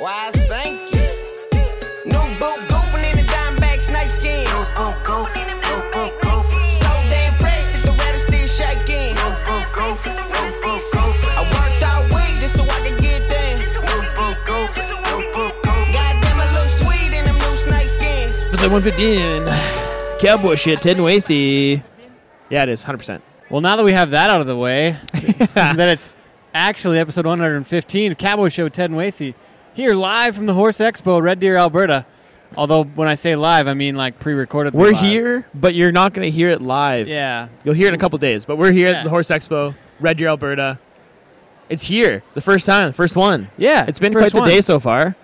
Why, thank you. New boot goofing in the Diamondback snake skin. Oh, oh, oh, so damn fresh that the weather still shaking. I worked all week just so I could get there. Goddamn, I look sweet in them new snake skins. Episode 115. Cowboy shit, Ted and Wasey. Yeah, it is, 100%. Well, now that we have that out of the way, that it's actually episode 115 of Cowboy Show with Ted and Wasey here live from the Horse Expo, Red Deer, Alberta. Although when I say live, I mean like pre-recorded. We're live. here, but you're not going to hear it live. Yeah, You'll hear it in a couple days, but we're here Yeah. at the Horse Expo, Red Deer, Alberta. It's here, the first time, the first one. yeah. It's been quite the one. day so far.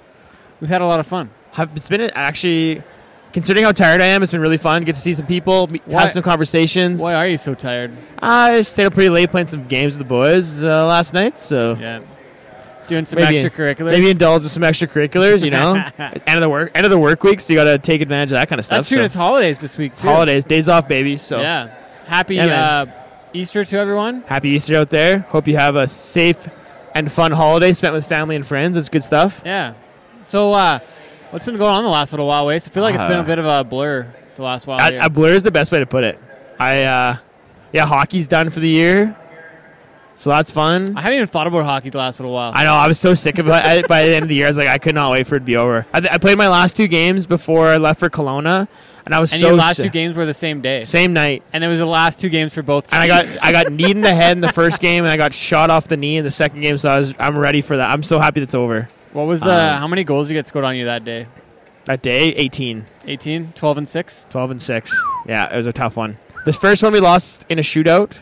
We've had a lot of fun. It's been actually, considering how tired I am, it's been really fun. Get to see some people, meet, have some conversations. Why are you so tired? I stayed up pretty late playing some games with the boys uh, last night, so Yeah, doing some Maybe- extracurriculars. maybe indulge in some extracurriculars. You know, end of the work, end of the work week, so you got to take advantage of that kind of stuff. That's true. so. It's holidays this week too. holidays, days off, baby. So Yeah. Happy Yeah, uh, Easter to everyone. happy Easter out there. Hope you have a safe and fun holiday spent with family and friends. It's good stuff. Yeah. So, uh, what's been going on the last little while, Wasey? I feel like it's been a Uh, bit of a blur the last while. A, a blur is the best way to put it. I, uh, yeah, hockey's done for the year, so that's fun. I haven't even thought about hockey the last little while. I know. I was so sick of it I- by the end of the year. I was like, I could not wait for it to be over. I, th- I played my last two games before I left for Kelowna, and I was so and so your last two games were the same day, same night. and it was the last two games for both. And I got. I got kneed in the head in the first game, and I got shot off the knee in the second game. So I was I'm ready for that. I'm so happy that's over. what was the? um, how many goals did you get scored on you that day? That day, 18, 18, 12, and six. 12 and six. Yeah, it was a tough one. The first one we lost in a shootout,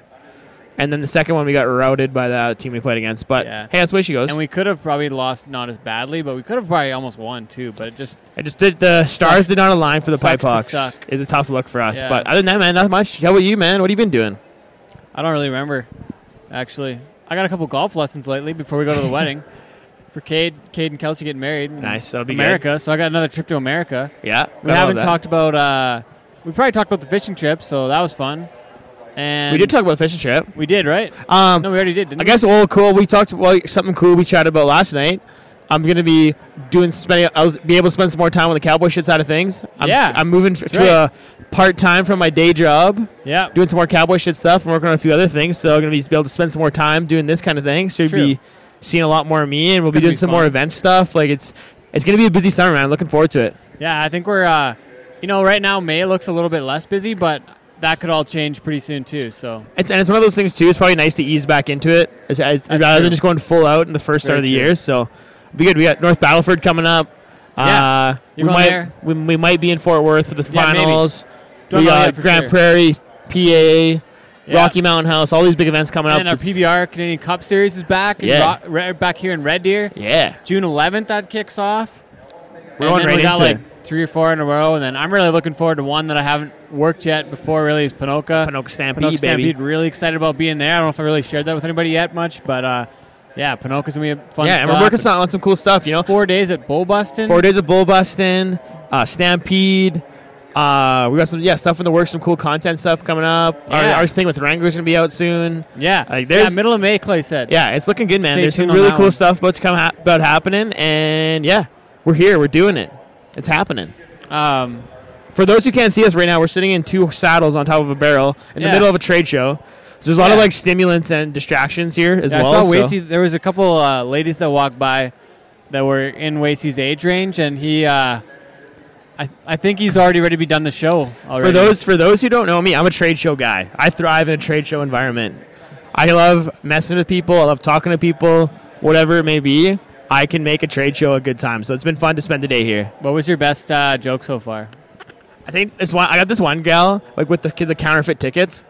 and then the second one we got routed by the team we played against. But Yeah. hey, that's the way she goes. And we could have probably lost not as badly, but we could have probably almost won too. But it just I just did the stars did not align for the Sucks Pipe to suck. It's a tough look for us. Yeah. But other than that, man, not much. How about you, man? What have you been doing? I don't really remember. Actually, I got a couple golf lessons lately before we go to the wedding. For Cade, Cade and Kelsey getting married. in Nice, that'll be good. America. So I got another trip to America. Yeah, We gotta haven't that. talked about. Uh, we probably talked about the fishing trip, so that was fun. And We did talk about the fishing trip. We did, right? Um, No, we already did. Didn't I guess well, cool. We talked well something cool we chatted about last night. I'm gonna be doing spending. I'll be able to spend some more time on the cowboy shit side of things. I'm, Yeah, I'm moving to right. a part time from my day job. Yeah. doing some more cowboy shit stuff I'm working on a few other things. So I'm gonna be able to spend some more time doing this kind of thing. So you'll be seeing a lot more of me, and we'll be doing be some fun. more event stuff. Like it's it's gonna be a busy summer, man. Looking forward to it. Yeah, I think we're. Uh, you know, right now May looks a little bit less busy, but that could all change pretty soon too. So It's, and it's one of those things too. It's probably nice to ease back into it, rather true. than just going full out in the first start of the true. year. So, be good. We got North Battleford coming up. Yeah. Uh, we might? We, we might be in Fort Worth for the Yeah, finals. Don't we got Grand sure. Prairie, PA, Yeah. Rocky Mountain House. All these big events coming up. And our PBR Canadian Cup Series is back. Yeah. Ro- back here in Red Deer. Yeah, June 11th that kicks off. We're and going then right we got like it. three or four in a row, and then I'm really looking forward to one that I haven't worked yet before. Really, is Ponoka. Ponoka Stampede, baby. Stampede. Really excited about being there. I don't know if I really shared that with anybody yet much, but uh, yeah, Ponoka's gonna be a fun. Yeah, and we're working on some cool stuff. You know, four days at Bull Bustin. four days of bull busting, uh, Stampede. Uh, we got some yeah stuff in the works, some cool content stuff coming up. Yeah. Our, our thing with Wrangler's gonna be out soon. Yeah, Like, yeah, there's- middle of May. Clay said. Yeah, it's looking good, man. Stay There's some really cool one. stuff about to come ha- about happening, and yeah, we're here. We're doing it. It's happening. Um, For those who can't see us right now, we're sitting in two saddles on top of a barrel in the middle of a trade show. So there's a lot of like stimulants and distractions here as yeah, well. I saw so- Wasey. There was a couple uh, ladies that walked by that were in Wasey's age range, and he. Uh, I, I think he's already ready to be done the show. Already. For those for those who don't know me, I'm a trade show guy. I thrive in a trade show environment. I love messing with people. I love talking to people, whatever it may be. I can make a trade show a good time. So it's been fun to spend the day here. what was your best uh, joke so far? I think this one. I got this one gal like with the the counterfeit tickets.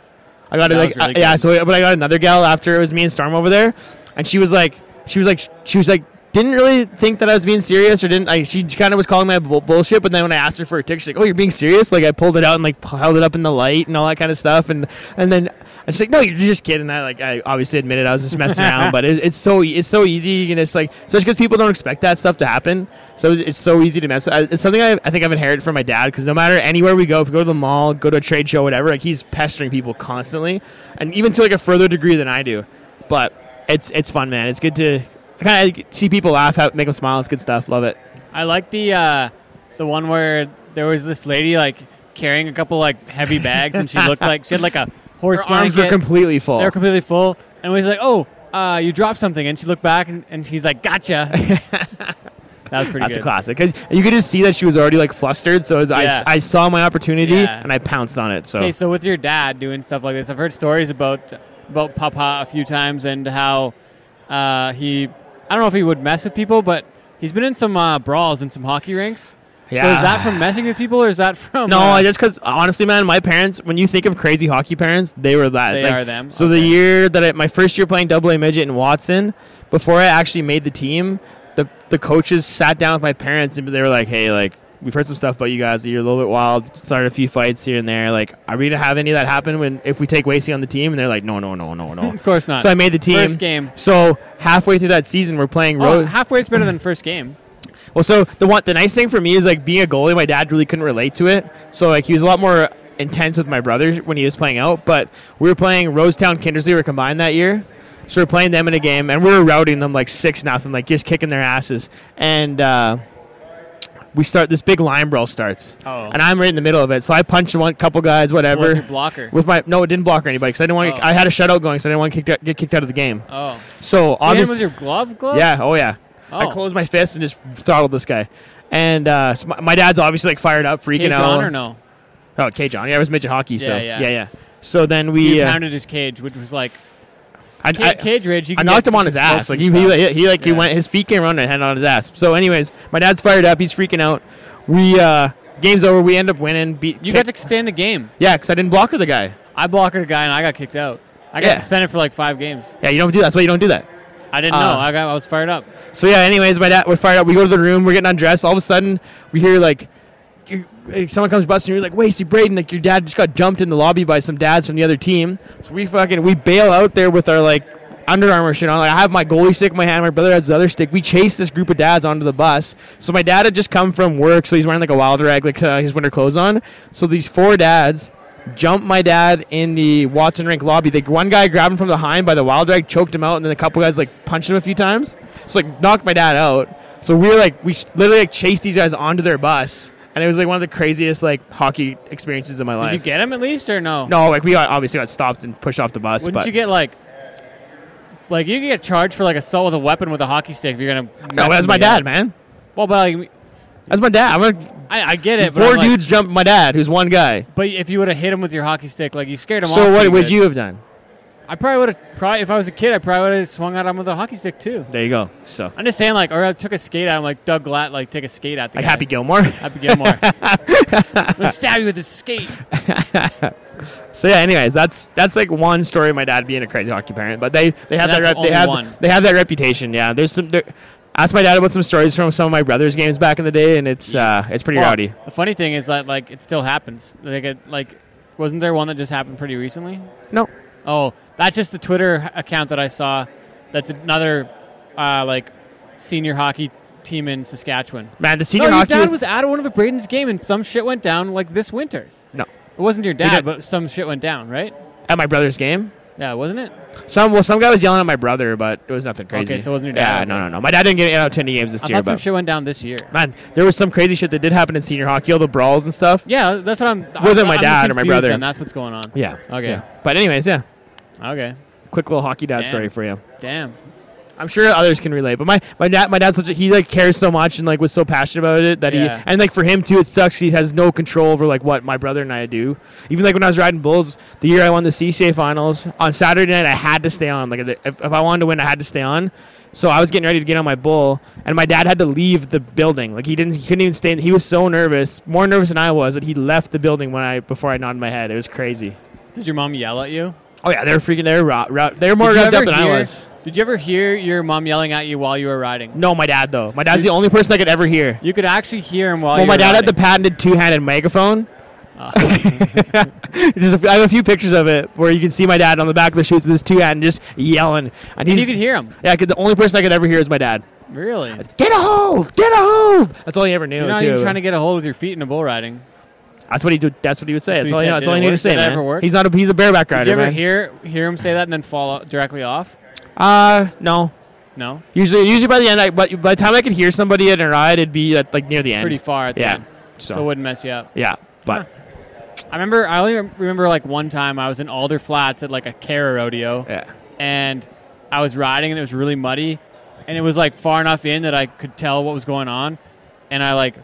I got it like really uh, yeah. So but I got another gal after it was me and Storm over there, and she was like, she was like, she was like, didn't really think that I was being serious or didn't. Like she kind of was calling my bull- bullshit. But then when I asked her for a ticket, she's like, oh, you're being serious? Like I pulled it out and like held it up in the light and all that kind of stuff. And and then she's like, no, you're just kidding. I like I obviously admitted I was just messing around, but it, it's so it's so easy. Can just like especially because people don't expect that stuff to happen. So it's, it's so easy to mess. It's something I, I think I've inherited from my dad because no matter anywhere we go, if we go to the mall, go to a trade show, whatever, like he's pestering people constantly, and even to like a further degree than I do. But it's it's fun, man. It's good to kind of see people laugh, have, make them smile. It's good stuff. Love it. I like the uh, the one where there was this lady like carrying a couple like heavy bags, and she looked like she had like a Her arms were completely full. They were completely full, and was like, "Oh, uh, you dropped something," and she looked back, and, and he's like, "Gotcha." that was pretty That's good. a classic. you could just see that she was already like flustered. So was, Yeah. I, I saw my opportunity Yeah. and I pounced on it. So Okay, so with your dad doing stuff like this, I've heard stories about about Papa a few times and how uh, he I don't know if he would mess with people, but he's been in some uh, brawls in some hockey rinks. So is that from messing with people, or is that from? No, uh, I just because honestly, man, my parents. When you think of crazy hockey parents, they were that. They Like, are them? So the year that I, my first year playing Double A midget in Watson, before I actually made the team, the the coaches sat down with my parents and they were like, "Hey, like we've heard some stuff about you guys. You're a little bit wild. Started a few fights here and there. Like, are we gonna have any of that happen when if we take Wasey on the team?" And they're like, "No, no, no, no, no." of course not. so I made the team. First game. So halfway through that season, we're playing Oh, road. halfway is better than first game. Well, so the one the nice thing for me is like being a goalie. My dad really couldn't relate to it, so like he was a lot more intense with my brother when he was playing out. But we were playing Rosetown Kindersley were combined that year, so we are playing them in a game, and we were routing them like six nothing, like just kicking their asses. And uh, we start this big line brawl starts, Oh. and I'm right in the middle of it. So I punched one couple guys, whatever. Your blocker? with my no, it didn't block anybody because I didn't want. Oh. I had a shutout going, so I didn't want to kick, get kicked out of the game. oh, So so you hit him obviously, with your glove, glove. yeah, oh yeah. I Oh. closed my fist and just throttled this guy. And uh, so my, my dad's obviously like fired up, freaking K. out. John or no? Oh, K. John. Yeah, I was midget hockey, so Yeah, yeah, yeah. yeah. So then So we, you uh, pounded his cage, which was like I, I, cage rage. You I knocked him on his ass. Like he, he, he, like he went, his feet came around and hand on his ass. So, anyways, my dad's fired up. He's freaking out. We uh, game's over. We end up winning. Beat. You kick- got to stay in the game. yeah, because I didn't block the guy. I blocked a guy and I got kicked out. I got Yeah. suspended for like five games. Yeah, you don't do that. That's why you don't do that. I didn't Uh, know. I got. I was fired up. So yeah. Anyways, my dad we're fired up. We go to the room. We're getting undressed. All of a sudden, we hear like, someone comes busting. You're like, Wasey Braden, like your dad just got jumped in the lobby by some dads from the other team. So we fucking we bail out there with our like Under Armour shit on. Like I have my goalie stick in my hand. My brother has the other stick. We chase this group of dads onto the bus. So my dad had just come from work, so he's wearing like a wild rag, like uh, his winter clothes on. So these four dads. Jumped my dad in the Watson rink lobby. Like one guy grabbed him from behind by the wild rag, choked him out, and then a couple guys like punched him a few times. So like knocked my dad out. So we were like we literally like chased these guys onto their bus, and it was like one of the craziest like hockey experiences of my life. Did you get him at least or no? no, like we got, obviously got stopped and pushed off the bus. Wouldn't but you get like, like you could get charged for like assault with a weapon with a hockey stick if you're gonna. no, that's my dad, man. Well, but like, That's my dad. I'm like I, I get it. but four I'm like- dudes jumped my dad, who's one guy. But if you would have hit him with your hockey stick, like you scared him off. So what pretty would good. you have done? I probably would have. Probably if I was a kid, I probably would have swung at him with a hockey stick too. There you go. So I'm just saying, like, or I took a skate at him, like Doug Glatt, like take a skate at the like guy. Happy Gilmore. Happy Gilmore. I'm gonna stab you with this skate. So yeah, anyways, that's that's like one story of my dad being a crazy hockey parent. But they they have that rep, only they have one. they have that reputation. Yeah, there's some. There, ask my dad about some stories from some of my brother's games back in the day, and it's uh it's pretty Well, rowdy. The funny thing is that like it still happens. Like it, like wasn't there one that just happened pretty recently? No, Oh, that's just the Twitter account that I saw. That's another uh, like senior hockey team in Saskatchewan. man, the senior no, your hockey. dad was at one of the Braden's game, and some shit went down like this winter. no, It wasn't your dad, but some shit went down, right? at my brother's game. Yeah, wasn't it? Some well, some guy was yelling at my brother, but it was nothing crazy. Okay, so it wasn't your dad? Yeah, no, no, no. My dad didn't get out to any games this I year, thought some shit went down this year. man, there was some crazy shit that did happen in senior hockey, all the brawls and stuff. Yeah, that's what I'm. Wasn't I'm- my dad or my brother. And That's what's going on. Yeah. Okay. Yeah. But anyways, yeah, Okay. quick little hockey dad Damn. story for you. Damn. I'm sure others can relate, but my my dad my dad's such a, he like cares so much and like was so passionate about it that Yeah. he and like for him too it sucks he has no control over like what my brother and I do. Even like when I was riding bulls, the year I won the CCA finals on Saturday night, I had to stay on. Like if, if I wanted to win, I had to stay on. So I was getting ready to get on my bull, and my dad had to leave the building. Like he didn't, he couldn't even stay. He was so nervous, more nervous than I was, that he left the building when I before I nodded my head. It was crazy. Did your mom yell at you? Oh yeah, they're freaking. they're ra- ra- they're more revved up than I hear- was. Did you ever hear your mom yelling at you while you were riding? No, my dad though. My dad's the only person I could ever hear. You could actually hear him while Well, you my were dad had the riding. patented two-handed megaphone. Oh. There's a f- I have a few pictures of it where you can see my dad on the back of the shoots with his two hand just yelling. And And you could hear him. Yeah, I could, the only person I could ever hear is my dad. Really? Get a hold! Get a hold! That's all he ever knew. You're not too. even trying to get a hold with your feet in a bull riding. That's what he do. That's what he would say. That's all. he I. That's all I need to say, man. work? He's not. A, he's a bareback rider, Did you ever man. hear hear him say that and then fall directly off? Uh, no. No, Usually, usually by the end, I, but by the time I could hear somebody in a ride, it'd be at, like near the end. pretty far at the Yeah. end, So, so it wouldn't mess you up. yeah, but I remember. I only remember like one time I was in Alder Flats at like a Cara rodeo, yeah. and I was riding and it was really muddy, and it was like far enough in that I could tell what was going on, and I like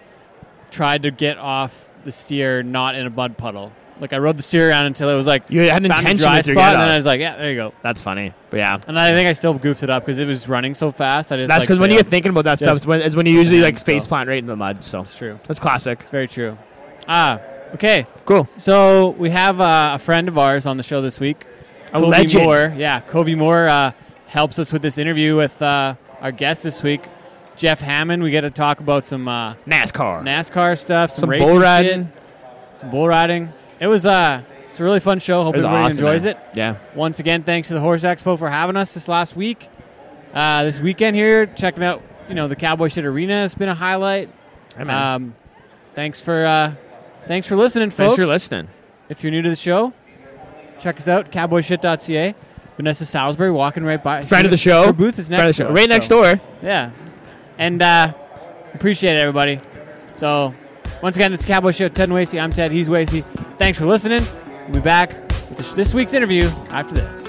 tried to get off the steer not in a mud puddle. Like I rode the steer around until it was like You had found a intention dry your spot, get and then. I was like, yeah, there you go. That's funny, but yeah. And I think I still goofed it up because it was running so fast. I just That's like, because when you're thinking about that stuff, is when, when you usually like face plant right in the mud. So It's true. that's classic. It's very true. Ah, okay. Cool. So we have uh, a friend of ours on the show this week. A Covey legend. Moore. Yeah, Covey Moore uh, helps us with this interview with uh, our guest this week, Jeff Hammond. We get to talk about some uh, NASCAR. NASCAR stuff, some, Some racing bull riding. shit, some bull riding. It was uh, it's a really fun show. Hope everybody awesome, enjoys man. it. Yeah. Once again, thanks to the Horse Expo for having us this last week. Uh, this weekend here, checking out you know the Cowboy Shit Arena has been a highlight. Hey. Um, thanks for uh, thanks for listening, folks. Thanks for listening. If you're new to the show, check us out, cowboyshit.ca. Vanessa Salisbury walking right by. Friend of the show. Her booth is next Friend of the show. Right next door. Yeah. And uh, appreciate it, everybody. So, once again, it's Cowboy Show. Ted Wasey. I'm Ted. He's Wasey. Thanks for listening. We'll be back with this, this week's interview after this.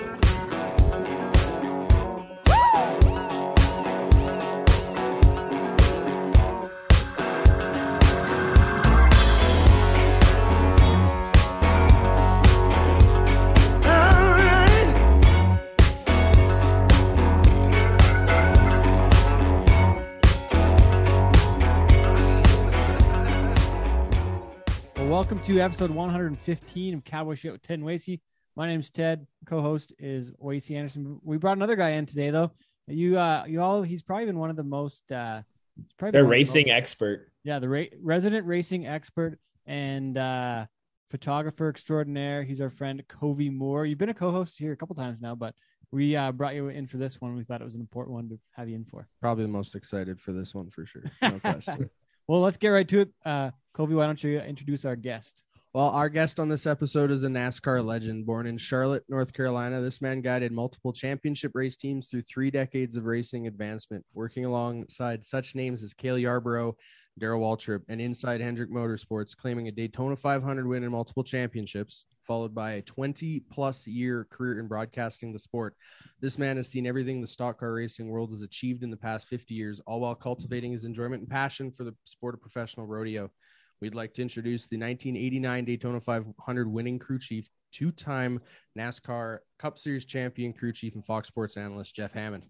Welcome to episode 115 of Cowboy Show with Ted and Wasey. My name's Ted. Co-host is Wasey Anderson. We brought another guy in today, though. You, uh, you all. He's probably been one of the most. Uh, he's probably They're been one of the racing most- expert. Yeah, the ra- resident racing expert and uh, photographer extraordinaire. He's our friend Covey Moore. You've been a co-host here a couple times now, but we uh, brought you in for this one. We thought it was an important one to have you in for. Probably the most excited for this one for sure. No question. Well, let's get right to it. Uh, Covey, why don't you introduce our guest? Well, our guest on this episode is a NASCAR legend born in Charlotte, North Carolina. This man guided multiple championship race teams through three decades of racing advancement, working alongside such names as Cale Yarborough, Darrell Waltrip, and inside Hendrick Motorsports, claiming a Daytona 500 win in multiple championships, followed by a 20 plus year career in broadcasting the sport. This man has seen everything the stock car racing world has achieved in the past 50 years, all while cultivating his enjoyment and passion for the sport of professional rodeo. We'd like to introduce the 1989 Daytona 500 winning crew chief, two time NASCAR Cup Series champion crew chief, and Fox Sports analyst Jeff Hammond.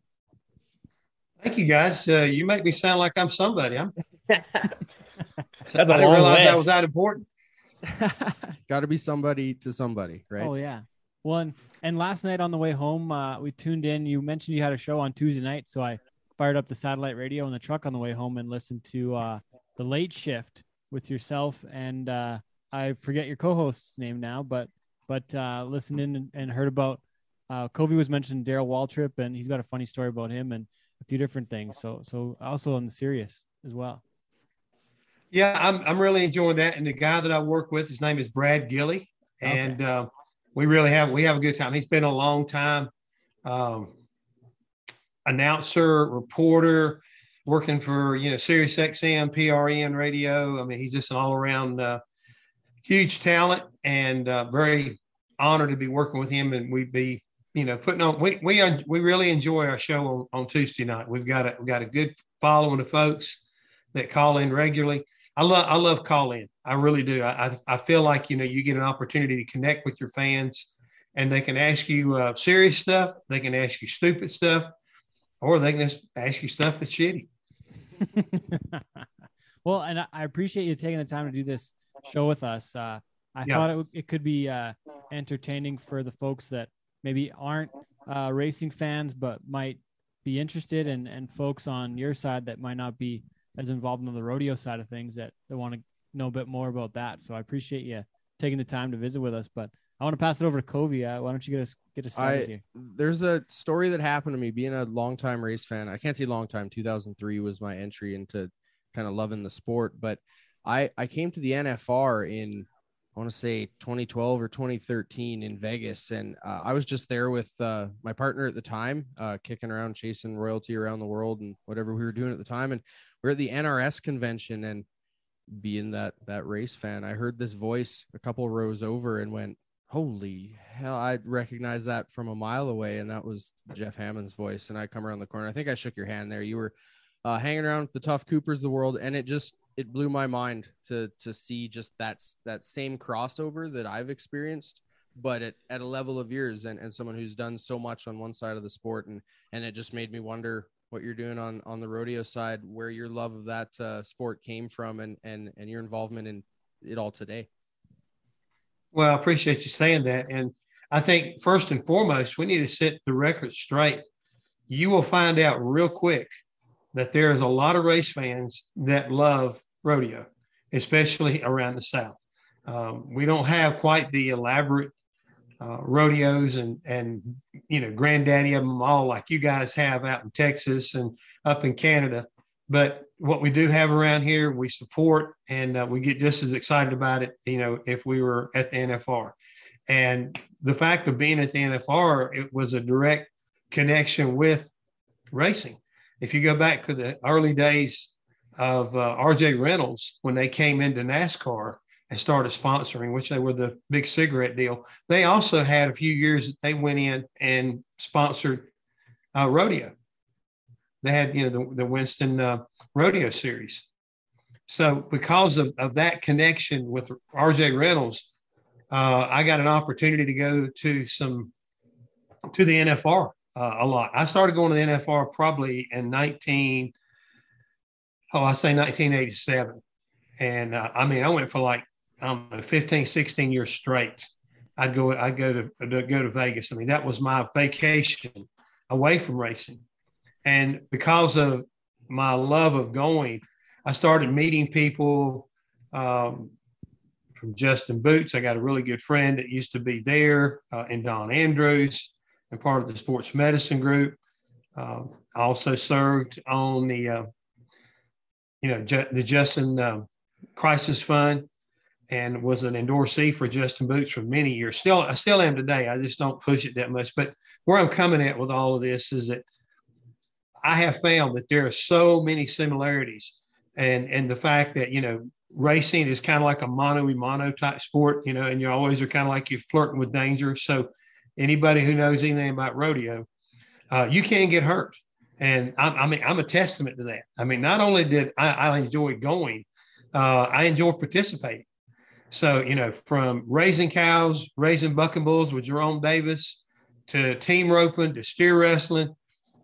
Thank you, guys. Uh, you make me sound like I'm somebody. I'm. That's a I didn't long realize that was that important. Got to be somebody to somebody, right? Oh yeah. Well, and, and last night on the way home, uh, we tuned in. You mentioned you had a show on Tuesday night, so I fired up the satellite radio in the truck on the way home and listened to uh, the late shift with yourself and uh, I forget your co-host's name now, but but uh, listened in and, and heard about uh, Covey was mentioned Darrell Waltrip, and he's got a funny story about him and a few different things. So so also on the Sirius as well. Yeah, I'm. I'm really enjoying that. And the guy that I work with, his name is Brad Gillie, and uh, we really have we have a good time. He's been a long time um, announcer, reporter, working for you know Sirius XM, PRN radio. I mean, he's just an all around uh, huge talent, and uh, very honored to be working with him. And we'd be you know putting on we we un- we really enjoy our show on, on Tuesday night. We've got a we've got a good following of folks that call in regularly. I love I love call in. I really do. I, I I feel like you know you get an opportunity to connect with your fans, and they can ask you uh, serious stuff. They can ask you stupid stuff, or they can just ask you stuff that's shitty. well, and I- appreciate you taking the time to do this show with us. Uh, I Yeah. thought it, it could be uh, entertaining for the folks that maybe aren't uh, racing fans but might be interested, and and folks on your side that might not be as involved in the rodeo side of things that that want to know a bit more about that. So I appreciate you taking the time to visit with us. But I want to pass it over to Covey. Uh, why don't you get us get us started I- here? There's a story that happened to me being a longtime race fan. I can't say long time. 2003 was my entry into kind of loving the sport, but I I came to the NFR in I want to say 2012 or 2013 in Vegas, and uh, I was just there with uh, my partner at the time, uh, kicking around, chasing royalty around the world, and whatever we were doing at the time. And we are at the NRS convention, and being that that race fan, I heard this voice a couple rows over, and went, "Holy hell!" I recognized that from a mile away, and that was Jeff Hammond's voice. And I come around the corner. I think I shook your hand there. You were uh, hanging around with the Tuff Coopers of the world, and it just it blew my mind to to see just that that same crossover that I've experienced, but at, at a level of years and, and someone who's done so much on one side of the sport and and it just made me wonder what you're doing on on the rodeo side, where your love of that uh, sport came from, and and and your involvement in it all today. Well, I appreciate you saying that, and I think first and foremost we need to set the record straight. You will find out real quick that there is a lot of race fans that love rodeo, especially around the South. Um, we don't have quite the elaborate uh, rodeos and and you know granddaddy of them all like you guys have out in Texas and up in Canada. But what we do have around here, we support and uh, we get just as excited about it. You know, if we were at the NFR, and the fact of being at the NFR, it was a direct connection with racing if you go back to the early days of uh, RJ Reynolds when they came into NASCAR and started sponsoring, which they were the big cigarette deal, they also had a few years that they went in and sponsored uh, rodeo. They had, you know, the, the Winston uh, Rodeo Series. So because of, of that connection with RJ Reynolds, uh, I got an opportunity to go to some to the NFR uh, a lot. I started going to the NFR probably in 19, oh, I say 1987. And uh, I mean, I went for like um, 15, 16 years straight. I'd go, I'd go to, to go to Vegas. I mean, that was my vacation away from racing. And because of my love of going, I started meeting people um, from Justin Boots. I got a really good friend that used to be there, uh, and Don Andrews and part of the sports medicine group. Um, I also served on the, uh, you know, the Justin uh, Crisis Fund and was an endorsee for Justin Boots for many years. Still, I still am today. I just don't push it that much. But where I'm coming at with all of this is that I have found that there are so many similarities, and and the fact that you know racing is kind of like a mono a mono type sport, you know, and you always are kind of like you're flirting with danger. So anybody who knows anything about rodeo, uh, you can get hurt. And I, I, mean, I'm a testament to that. I mean, not only did I, I enjoy going, uh, I enjoy participating. So, you know, from raising cows, raising bucking bulls with Jerome Davis to team roping to steer wrestling.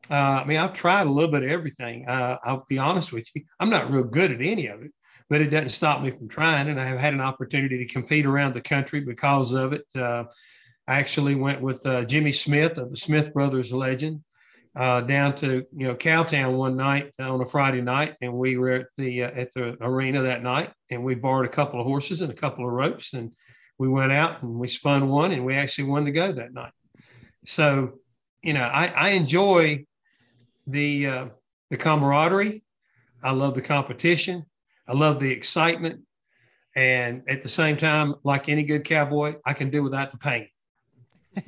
Uh, I mean, I've tried a little bit of everything. Uh, I'll be honest with you. I'm not real good at any of it, but it doesn't stop me from trying. And I have had an opportunity to compete around the country because of it. Uh, I actually went with uh, Jimmy Smith of the Smith Brothers legend uh, down to you know Cowtown one night on a Friday night, and we were at the uh, at the arena that night, and we borrowed a couple of horses and a couple of ropes, and we went out and we spun one, and we actually won the go that night. So, you know, I, I enjoy the uh, the camaraderie. I love the competition. I love the excitement. And at the same time, like any good cowboy, I can do without the pain.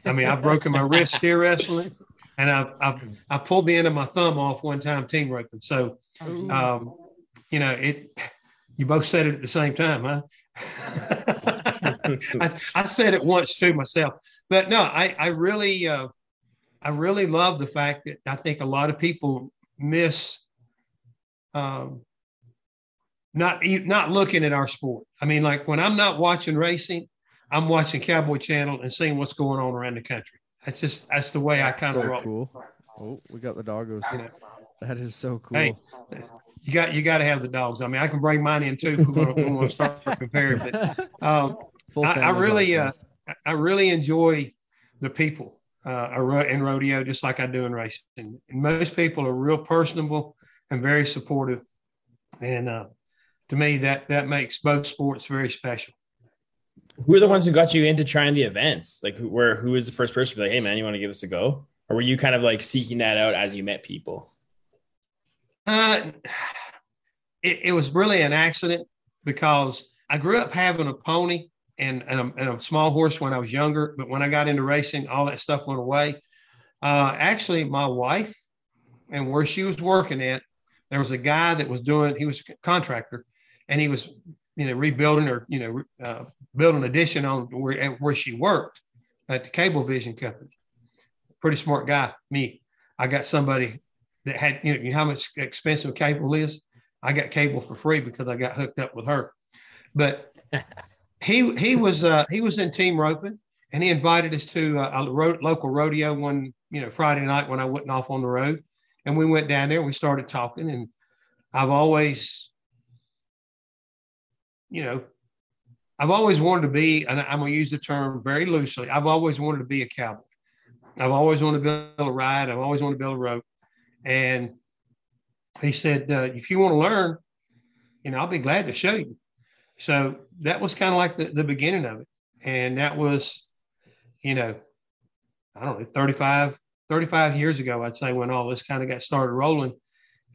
I mean, I've broken my wrist here wrestling, and I've, I've I pulled the end of my thumb off one time team roping. So, um, you know, it. You both said it at the same time, huh? I, I, said it once too myself, but no, I I really uh, I really love the fact that I think a lot of people miss um, not not looking at our sport. I mean, like when I'm not watching racing, I'm watching Cowboy Channel and seeing what's going on around the country. That's just that's the way that's I kind of so roll. Cool. Oh, we got the doggos. You know, that is so cool. Hey, you got you got to have the dogs. I mean, I can bring mine in too. We're going to start comparing, but um, I, I, really uh, I really enjoy the people uh, in rodeo just like I do in racing. And most people are real personable and very supportive, and uh, to me that that makes both sports very special who are the ones who got you into trying the events? Like, who, where who was the first person to be like, "Hey, man, you want to give this a go?" Or were you kind of like seeking that out as you met people? Uh, it, it was really an accident because I grew up having a pony and and a, and a small horse when I was younger. But when I got into racing, all that stuff went away. Uh, actually, my wife and where she was working at, there was a guy that was doing. He was a contractor, and he was you know rebuilding or you know uh, building addition on where where she worked at the Cablevision company. Pretty smart guy. Me, I got somebody that had you know, you know how much expensive cable is. I got cable for free because I got hooked up with her. But he he was uh, he was in team roping, and he invited us to uh, a ro- local rodeo one you know Friday night when I went off on the road, and we went down there and we started talking. And I've always, you know, I've always wanted to be, and I'm going to use the term very loosely. I've always wanted to be a cowboy. I've always wanted to build a ride. I've always wanted to build a rope. And he said, uh, if you want to learn, you know, I'll be glad to show you. So that was kind of like the, the beginning of it. And that was, you know, I don't know, 35, 35 years ago, I'd say, when all this kind of got started rolling.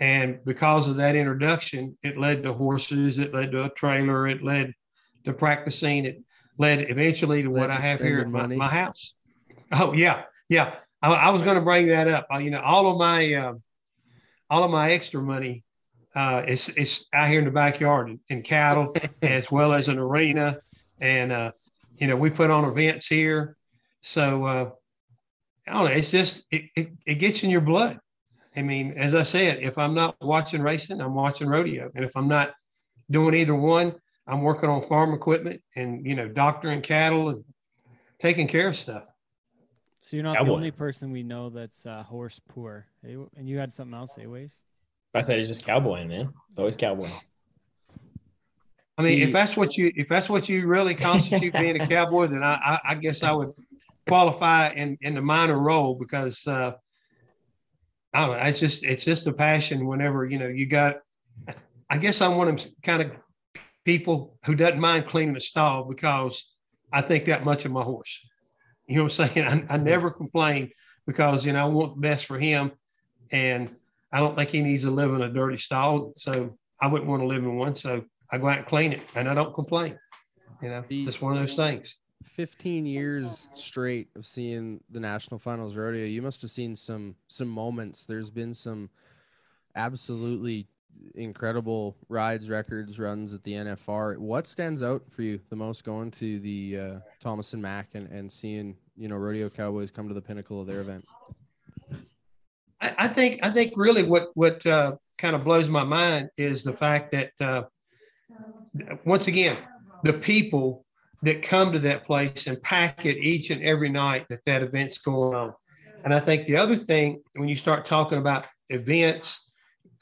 And because of that introduction, it led to horses, it led to a trailer, it led to practicing, it led eventually to Led what to I have here at spending my, my house. Oh, yeah. Yeah. I, I was going to bring that up. Uh, you know, all of my, uh, all of my extra money uh, is, is out here in the backyard in, in cattle as well as an arena. And, uh, you know, we put on events here. So, uh, I don't know. It's just, it, it, it gets in your blood. I mean, as I said, if I'm not watching racing, I'm watching rodeo. And if I'm not doing either one, I'm working on farm equipment and, you know, doctoring cattle and taking care of stuff. So you're not Cowboy. the only person we know that's uh, horse poor. And you had something else, eh, Wasey? I thought he's just cowboy, man. It's always cowboy. I mean, The- if that's what you if that's what you really constitute being a cowboy, then I, I, I guess I would qualify in in the minor role because uh, I don't know. It's just it's just a passion. Whenever you know you got, I guess I'm one of them kind of people who doesn't mind cleaning the stall because I think that much of my horse. You know what I'm saying? I, I never complain because you know I want the best for him, and I don't think he needs to live in a dirty stall. So I wouldn't want to live in one. So I go out and clean it, and I don't complain. You know, it's just one of those things. 15 years straight of seeing the national finals rodeo you must have seen some some moments there's been some absolutely incredible rides records runs at the nfr what stands out for you the most going to the uh, thomas and mack and, and seeing you know rodeo cowboys come to the pinnacle of their event I, I think I think really what what uh, kind of blows my mind is the fact that uh, once again the people that come to that place and pack it each and every night that that event's going on. And I think the other thing when you start talking about events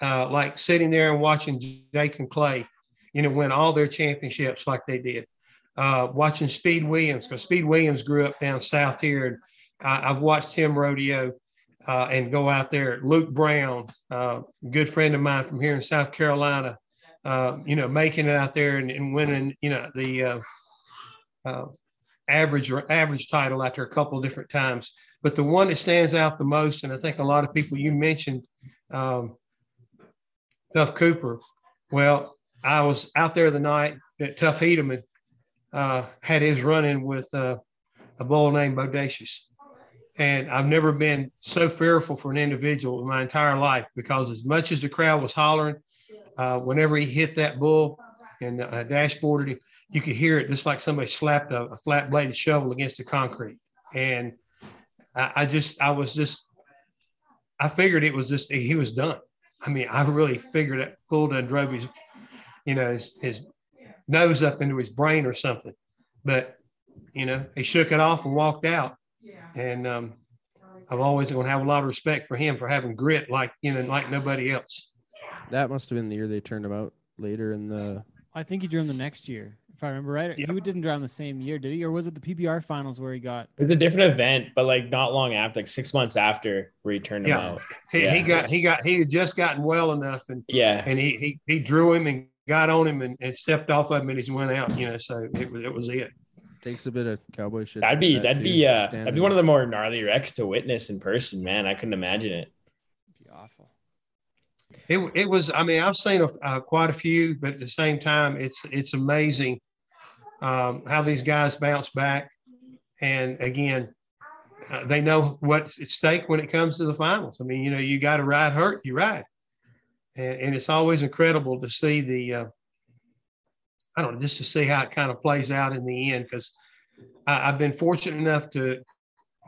uh, like sitting there and watching Jake and Clay, you know, win all their championships like they did. Uh, watching Speed Williams because Speed Williams grew up down south here, and I, I've watched him rodeo uh, and go out there. Luke Brown, uh, good friend of mine from here in South Carolina, uh, you know, making it out there and, and winning, you know, the uh, uh, average average title after a couple of different times. But the one that stands out the most, and I think a lot of people you mentioned, um, Tuff Cooper. Well, I was out there the night that Tuff Hedeman uh, had his run-in with uh, a bull named Bodacious. And I've never been so fearful for an individual in my entire life because as much as the crowd was hollering, uh, whenever he hit that bull and uh, dashboarded him, you could hear it just like somebody slapped a, a flat bladed shovel against the concrete. And I, I just, I was just, I figured it was just, he was done. I mean, I really figured that bull done drove his, you know, his, his nose up into his brain or something. But, you know, he shook it off and walked out. And um, I'm always going to have a lot of respect for him for having grit like, you know, like nobody else. that must have been the year they turned him out later in the I think he drew him the next year, if I remember right. Yep. He didn't draw him the same year, did he? Or was it the PBR finals where he got? It was a different event, but like not long after, like six months after, where he turned him out. He, he got, he got, he had just gotten well enough and, Yeah, and he, he, he drew him and got on him and, and stepped off of him and he went out, you know, so it was, it was it. Takes a bit of cowboy shit that'd be that that'd too, be uh that'd be one of the more gnarly wrecks to witness in person, man. I couldn't imagine it. Be awful. It, it was. I mean, I've seen a, uh, quite a few, but at the same time, it's it's amazing um, how these guys bounce back. And again, uh, they know what's at stake when it comes to the finals. I mean, you know, you got to ride hurt, you ride. And, and it's always incredible to see the, uh, I don't know, just to see how it kind of plays out in the end. Because I've been fortunate enough to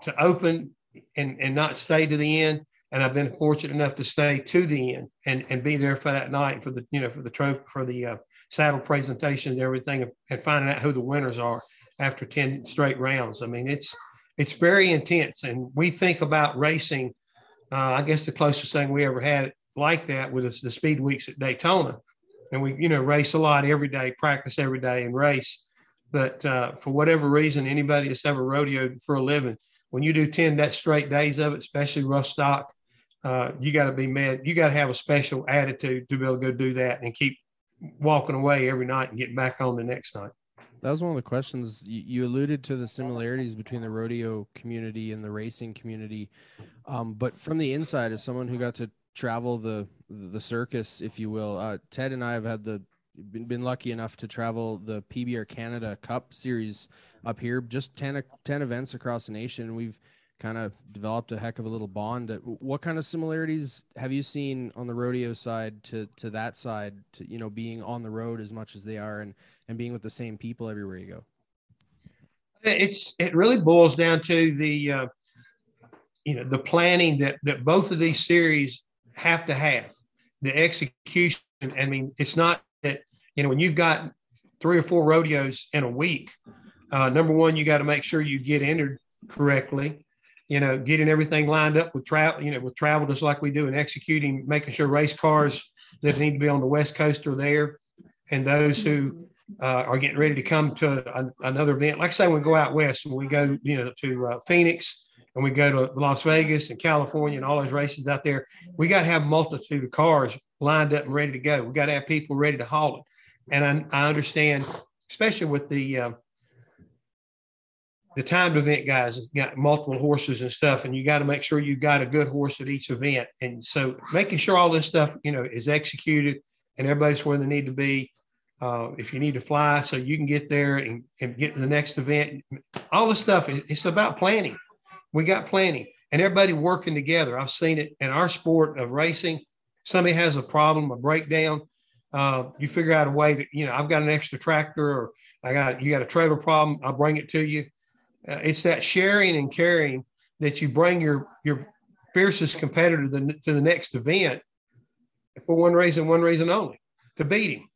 to open and, and not stay to the end. And I've been fortunate enough to stay to the end and, and be there for that night for the, you know, for the trophy, for the uh, saddle presentation and everything and finding out who the winners are after 10 straight rounds. I mean, it's, it's very intense. And we think about racing. Uh, I guess the closest thing we ever had like that was the speed weeks at Daytona. And we, you know, race a lot every day, practice every day and race. But uh, for whatever reason, anybody that's ever rodeoed for a living, when you do 10 that straight days of it, especially rough stock, uh, you got to be mad. You got to have a special attitude to be able to go do that and keep walking away every night and getting back on the next night. That was one of the questions you, you alluded to the similarities between the rodeo community and the racing community. Um, but from the inside, as someone who got to travel the the circus, if you will, uh, Ted and I have had the been, been lucky enough to travel the PBR Canada Cup series up here, just 10, 10 events across the nation. We've kind of developed a heck of a little bond. What kind of similarities have you seen on the rodeo side to to that side to you know being on the road as much as they are and and being with the same people everywhere you go? It's it really boils down to the uh, you know the planning that that both of these series have to have the execution. I mean, it's not that you know when you've got three or four rodeos in a week. Uh, number one, you got to make sure you get entered correctly you know, getting everything lined up with travel, you know, with travel just like we do and executing, making sure race cars that need to be on the West Coast are there. And those who uh, are getting ready to come to a, another event, like I say, we go out West when we go, you know, to uh, Phoenix and we go to Las Vegas and California and all those races out there, we got to have multitude of cars lined up and ready to go. We got to have people ready to haul it. And I, I understand, especially with the, uh, the timed event guys has got multiple horses and stuff, and you got to make sure you got a good horse at each event. And so making sure all this stuff, you know, is executed and everybody's where they need to be. Uh, if you need to fly, so you can get there and, and get to the next event, all this stuff, it's about planning. We got planning and everybody working together. I've seen it in our sport of racing. Somebody has a problem, a breakdown. Uh, you figure out a way that you know, I've got an extra tractor or I got, you got a trailer problem. I'll bring it to you uh, it's that sharing and caring that you bring your your fiercest competitor to the, to the next event for one reason, one reason only, to beat him.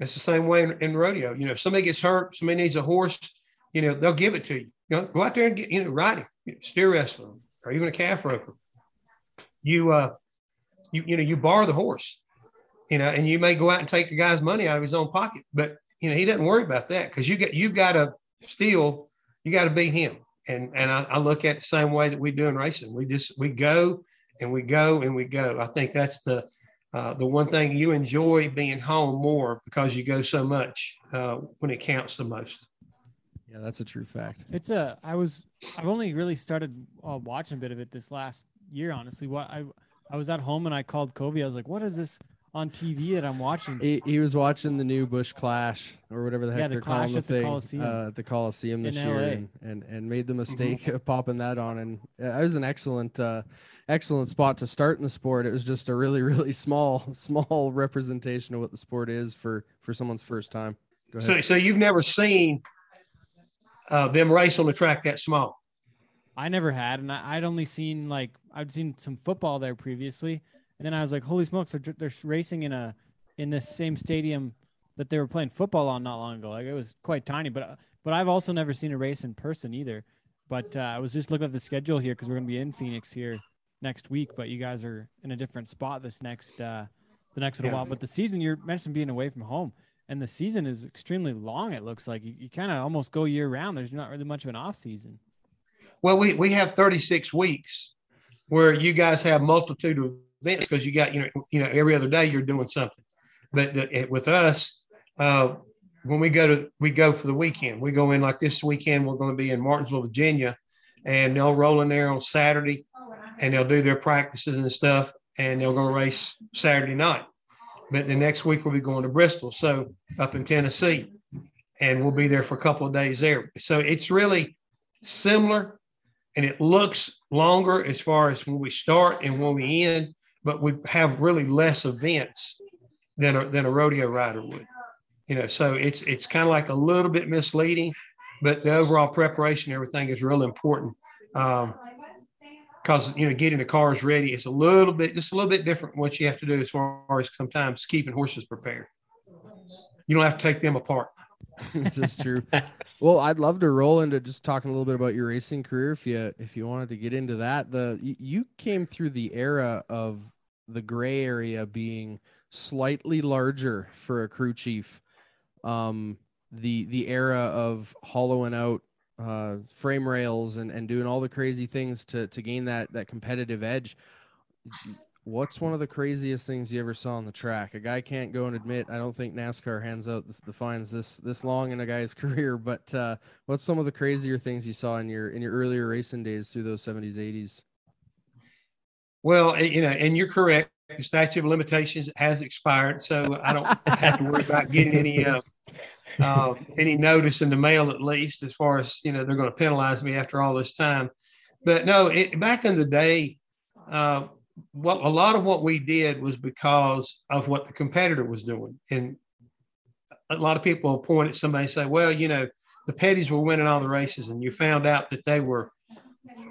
It's the same way in, in, rodeo. You know, if somebody gets hurt, somebody needs a horse, you know, they'll give it to you. You know, go out there and get, you know, ride him, steer wrestler, or even a calf roper. You, uh, you, you know, you borrow the horse, you know, and you may go out and take the guy's money out of his own pocket, but you know, he doesn't worry about that because you get, you've got to steal you got to beat him. And and I, I, look at the same way that we do in racing. We just we go and we go and we go. I think that's the uh, the one thing you enjoy being home more because you go so much uh, when it counts the most. Yeah, that's a true fact. It's a. I was. I've only really started uh, watching a bit of it this last year. Honestly, what I I was at home and I called Covey. I was like, "What is this on TV that I'm watching. He, he was watching the new Busch Clash or whatever the heck yeah, the they're Clash calling the thing the Coliseum. uh, at the Coliseum this year, and, and and made the mistake mm-hmm. of popping that on, and uh, it was an excellent uh, excellent spot to start in the sport. It was just a really really small small representation of what the sport is for for someone's first time. So so you've never seen uh, them race on the track that small. I never had, and I, I'd only seen like I'd seen some football there previously, and then I was like, "Holy smokes! They're, they're racing in a in this same stadium that they were playing football on not long ago. Like it was quite tiny, but but I've also never seen a race in person either. But uh, I was just looking at the schedule here because we're going to be in Phoenix here next week. But you guys are in a different spot this next uh, the next little yeah. while. But the season you're mentioned being away from home, and the season is extremely long. It looks like you, you kind of almost go year round. There's not really much of an off season. Well, we we have 36 weeks where you guys have multitude of events because you got you know you know every other day you're doing something. But the, with us, uh, when we go to we go for the weekend, we go in like this weekend. We're going to be in Martinsville, Virginia, and they'll roll in there on Saturday, and they'll do their practices and stuff, and they'll go race Saturday night. But the next week we'll be going to Bristol, so up in Tennessee, and we'll be there for a couple of days there. So it's really similar, and it looks longer as far as when we start and when we end, but we have really less events than a, than a rodeo rider would. You know, so it's it's kind of like a little bit misleading, but the overall preparation, everything is really important. Um, because you know getting the cars ready is a little bit just a little bit different what you have to do as far as sometimes keeping horses prepared. You don't have to take them apart. this is true. Well, I'd love to roll into just talking a little bit about your racing career if you if you wanted to get into that. The you, you came through the era of the gray area being slightly larger for a crew chief. Um the the era of hollowing out uh, frame rails and, and doing all the crazy things to to gain that that competitive edge. What's one of the craziest things you ever saw on the track? A guy can't go and admit. I don't think NASCAR hands out the, the fines this this long in a guy's career. But uh, what's some of the crazier things you saw in your in your earlier racing days through those seventies, eighties? Well, eh, you know, and you're correct. The statute of limitations has expired, so I don't have to worry about getting any uh, uh, any notice in the mail, at least as far as you know they're going to penalize me after all this time. But no, it, back in the day, uh, what a lot of what we did was because of what the competitor was doing, and a lot of people point at somebody and say, "Well, you know, the Petties were winning all the races, and you found out that they were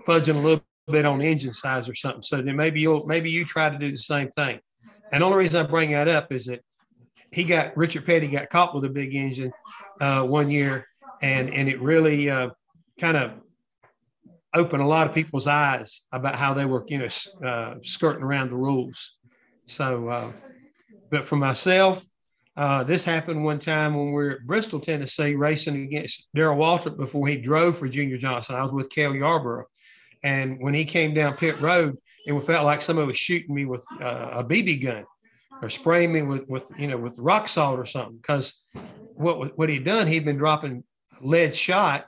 fudging a little bit on engine size or something. So then maybe you'll maybe you try to do the same thing." And the only reason I bring that up is that he got Richard Petty got caught with a big engine uh, one year, and and it really uh, kind of opened a lot of people's eyes about how they were, you know, uh, skirting around the rules. So, uh, but for myself, uh, this happened one time when we were at Bristol, Tennessee, racing against Darrell Waltrip before he drove for Junior Johnson. I was with Cale Yarborough, and when he came down pit road, it felt like somebody was shooting me with uh, a BB gun or spraying me with with you know with rock salt or something because what what he'd done he'd been dropping lead shot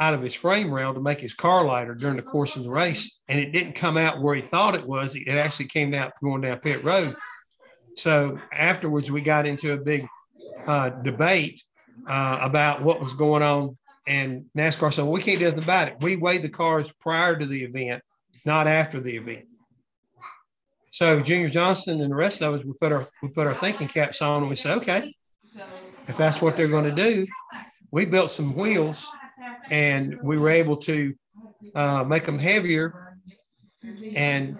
out of his frame rail to make his car lighter during the course of the race and it didn't come out where he thought it was. It actually came out going down pit road. So afterwards we got into a big uh, debate uh, about what was going on and nascar said well, we can't do anything about it. We weighed the cars prior to the event not after the event so Junior Johnson and the rest of us, we put our we put our thinking caps on and we said, okay, if that's what they're going to do, we built some wheels and we were able to uh, make them heavier. And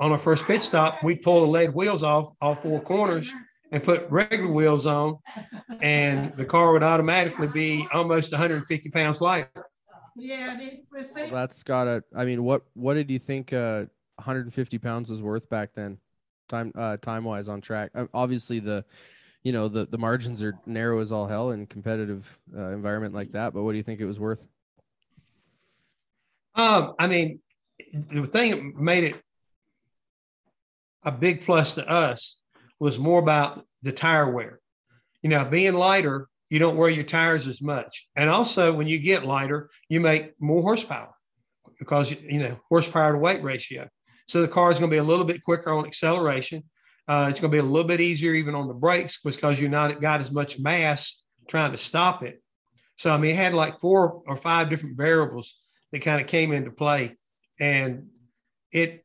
on our first pit stop, we pull the lead wheels off all four corners and put regular wheels on, and the car would automatically be almost 150 pounds lighter. Yeah, well, that's got a. I mean, what what did you think? Uh, 150 pounds was worth back then, time uh, time wise on track. Uh, obviously, the you know the the margins are narrow as all hell in competitive uh, environment like that. But what do you think it was worth? Um, I mean, the thing that made it a big plus to us was more about the tire wear. You know, being lighter, you don't wear your tires as much, and also when you get lighter, you make more horsepower because you know horsepower to weight ratio. So the car is going to be a little bit quicker on acceleration. Uh, it's going to be a little bit easier even on the brakes because you're not got as much mass trying to stop it. So I mean, it had like four or five different variables that kind of came into play, and it.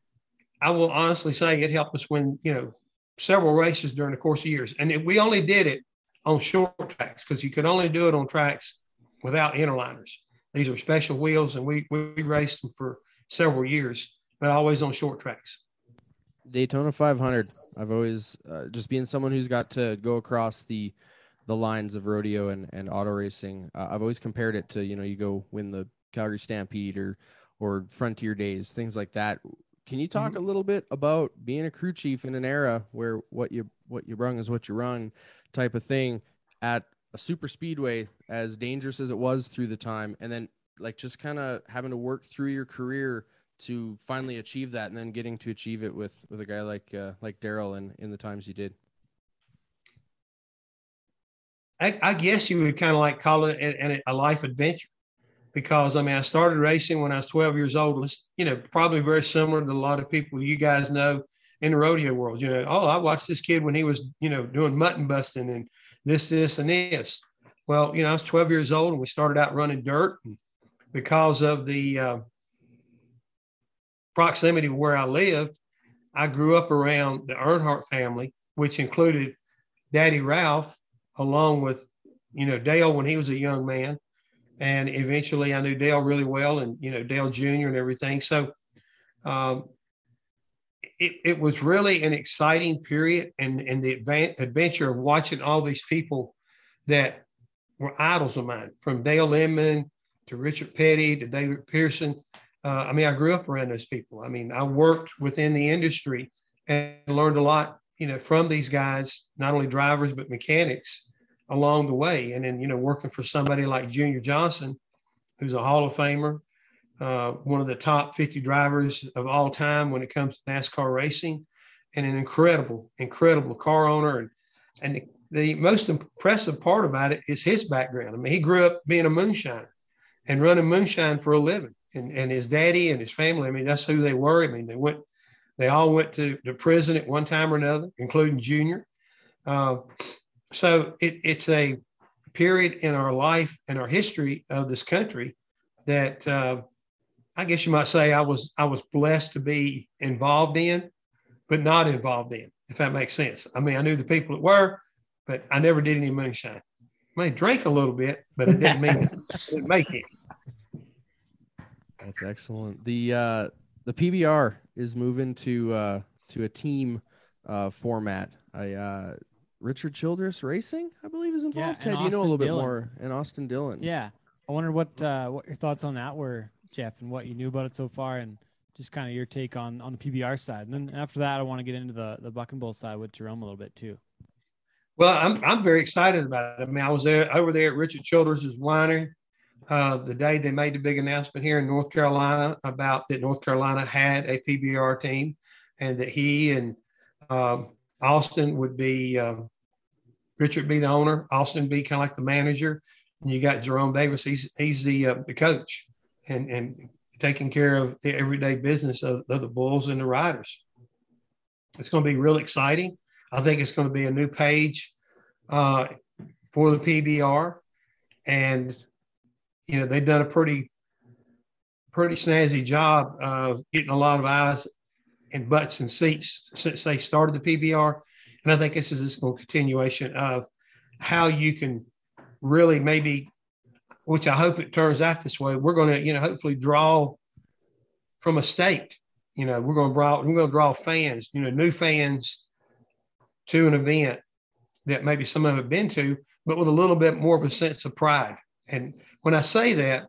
I will honestly say it helped us win, you know, several races during the course of years, and it, we only did it on short tracks because you could only do it on tracks without interliners. These are special wheels, and we we raced them for several years but always on short tracks. Daytona 500. I've always uh, just being someone who's got to go across the the lines of rodeo and, and auto racing. Uh, I've always compared it to you know you go win the Calgary Stampede or or Frontier Days, things like that. Can you talk mm-hmm. a little bit about being a crew chief in an era where what you what you brung is what you run, type of thing, at a super speedway as dangerous as it was through the time, and then like just kind of having to work through your career to finally achieve that and then getting to achieve it with with a guy like uh, like Darrell and in the times you did? I, I guess you would kind of like call it a, a, life adventure because I mean I started racing when I was 12 years old. You know, probably very similar to a lot of people you guys know in the rodeo world. You know, oh, I watched this kid when he was, you know, doing mutton busting and this, this, and this. Well, you know, I was 12 years old and we started out running dirt. And because of the uh, proximity of where I lived, I grew up around the Earnhardt family, which included Daddy Ralph, along with, you know, Dale when he was a young man. And eventually I knew Dale really well and, you know, Dale Jr. and everything. So um, it, it was really an exciting period and, and the advan- adventure of watching all these people that were idols of mine, from Dale Inman to Richard Petty to David Pearson. Uh, I mean, I grew up around those people. I mean, I worked within the industry and learned a lot, you know, from these guys, not only drivers, but mechanics along the way. And then, you know, working for somebody like Junior Johnson, who's a Hall of Famer, uh, one of the top 50 drivers of all time when it comes to NASCAR racing, and an incredible, incredible car owner. And, and the, the most impressive part about it is his background. I mean, he grew up being a moonshiner and running moonshine for a living. And, and his daddy and his family, I mean, that's who they were. I mean, they went, they all went to, to prison at one time or another, including Junior. Uh, so it, it's a period in our life and our history of this country that uh, I guess you might say I was I was blessed to be involved in, but not involved in, if that makes sense. I mean, I knew the people that were, but I never did any moonshine. I may drink a little bit, but I didn't mean it. I didn't make it. That's excellent. The uh, the PBR is moving to uh, to a team uh, format. I uh, Richard Childress Racing, I believe, is involved. and Ted, you know a Austin little bit more, and Austin Dillon. Yeah, I wonder what uh, what your thoughts on that were, Jeff, and what you knew about it so far, and just kind of your take on on the PBR side. And then after that, I want to get into the the Buck and Bull side with Jerome a little bit too. Well, I'm I'm very excited about it. I mean, I was there over there at Richard Childress's winery uh, the day they made the big announcement here in North Carolina about that North Carolina had a PBR team, and that he and um, Austin would be um, Richard be the owner, Austin be kind of like the manager, and you got Jerome Davis. He's he's the uh, the coach, and and taking care of the everyday business of, of the Bulls and the Riders. It's going to be real exciting. I think it's going to be a new page uh, for the PBR, and you know they've done a pretty pretty snazzy job of getting a lot of eyes and butts and seats since they started the PBR, and I think this is just a continuation of how you can really maybe, which I hope it turns out this way. We're going to you know hopefully draw from a state. You know, we're going to draw we're going to draw fans. You know, new fans to an event that maybe some of them have been to, but with a little bit more of a sense of pride. And when I say that,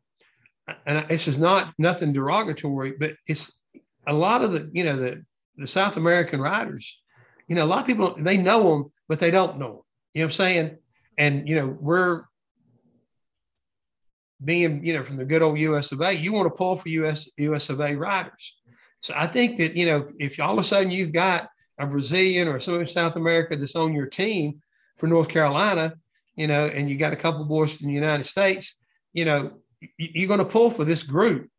and this is not nothing derogatory, but it's a lot of the, you know, the, the South American riders, you know, a lot of people, they know them, but they don't know them. You know what I'm saying? And, you know, we're being, you know, from the good old US of A, you want to pull for US, US of A riders. So I think that, you know, if all of a sudden you've got a Brazilian or someone in South America that's on your team for North Carolina, you know, and you got a couple boys from the United States, you know, you're going to pull for this group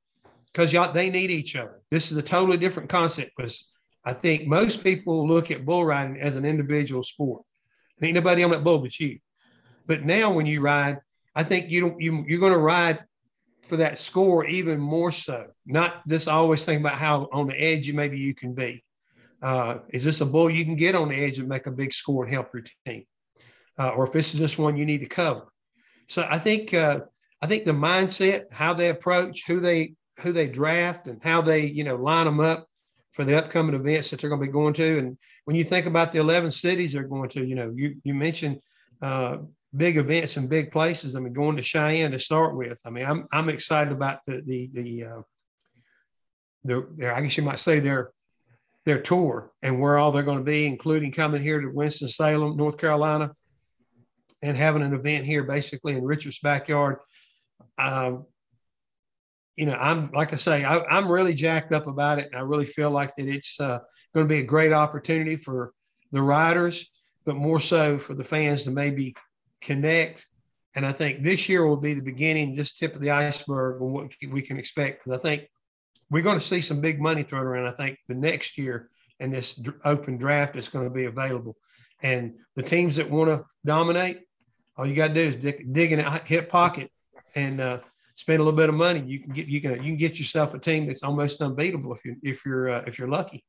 because y'all they need each other. This is a totally different concept because I think most people look at bull riding as an individual sport. Ain't nobody on that bull but you. But now when you ride, I think you don't you you're going to ride for that score even more so. Not this always think about how on the edge you maybe you can be. Uh, is this a bull you can get on the edge and make a big score and help your team? Uh, or if this is just one you need to cover. So I think uh, I think the mindset, how they approach, who they who they draft, and how they you know line them up for the upcoming events that they're going to be going to. And when you think about the eleven cities they're going to, you know, you you mentioned uh, big events and big places. I mean, going to Cheyenne to start with. I mean, I'm I'm excited about the the the uh, their, their I guess you might say their their tour and where all they're going to be, including coming here to Winston Salem, North Carolina, and having an event here basically in Richard's backyard. Um, you know, I'm like I say, I, am really jacked up about it, and I really feel like that it's uh, going to be a great opportunity for the riders, but more so for the fans to maybe connect. And I think this year will be the beginning, just tip of the iceberg on what we can expect. Because I think we're going to see some big money thrown around. I think the next year and this open draft is going to be available, and the teams that want to dominate, all you got to do is dig, dig in a hip pocket and uh, spend a little bit of money. You can get you can you can get yourself a team that's almost unbeatable if you if you're uh, if you're lucky.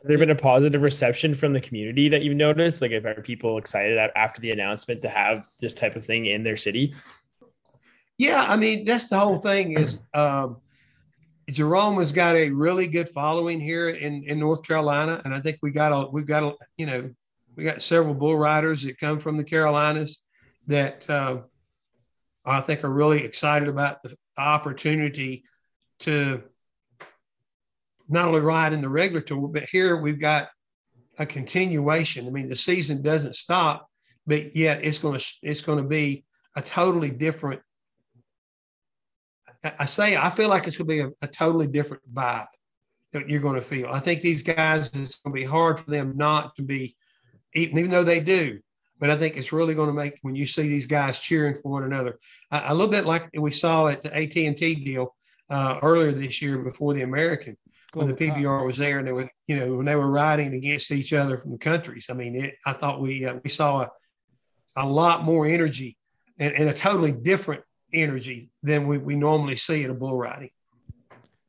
Has there been a positive reception from the community that you've noticed? Like, if are people excited after the announcement to have this type of thing in their city? Yeah, I mean that's the whole thing. Is um, Jerome has got a really good following here in, in North Carolina, and I think we got a we've got a you know we got several bull riders that come from the Carolinas that uh, I think are really excited about the opportunity to not only ride in the regular tour, but here we've got a continuation. I mean, the season doesn't stop, but yet it's going to it's going to be a totally different I say I feel like it's going to be a, a totally different vibe that you're going to feel. I think these guys it's going to be hard for them not to be, even, even though they do. But I think it's really going to make when you see these guys cheering for one another, a, a little bit like we saw at the AT and T deal uh, earlier this year before the American, when the PBR was there and they were, you know, when they were riding against each other from the countries. I mean, it, I thought we uh, we saw a, a lot more energy and, and a totally different energy than we, we normally see at a bull riding.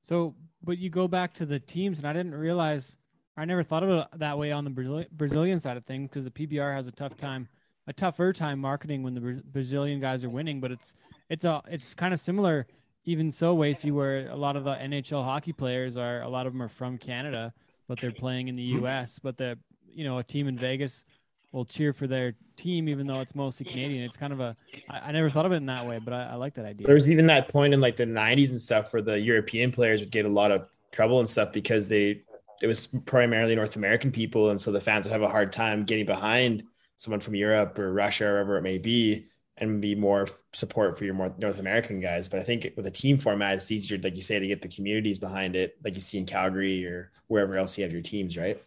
So, but you go back to the teams, and I didn't realize, I never thought of it that way on the Brazil, Brazilian side of things because the PBR has a tough time, a tougher time marketing when the Brazilian guys are winning. But it's it's a it's kind of similar, even so, Wasey, where a lot of the NHL hockey players are a lot of them are from Canada, but they're playing in the mm-hmm. U.S. But the you know a team in Vegas will cheer for their team, even though it's mostly Canadian. It's kind of a I, I never thought of it in that way, but I, I like that idea. There was even that point in like the 90s and stuff where the European players would get a lot of trouble and stuff because they it was primarily North American people, and so the fans would have a hard time getting behind someone from Europe or Russia or wherever it may be, and be more support for your more North American guys. But I think with a team format, it's easier, like you say, to get the communities behind it, like you see in Calgary or wherever else you have your teams, right?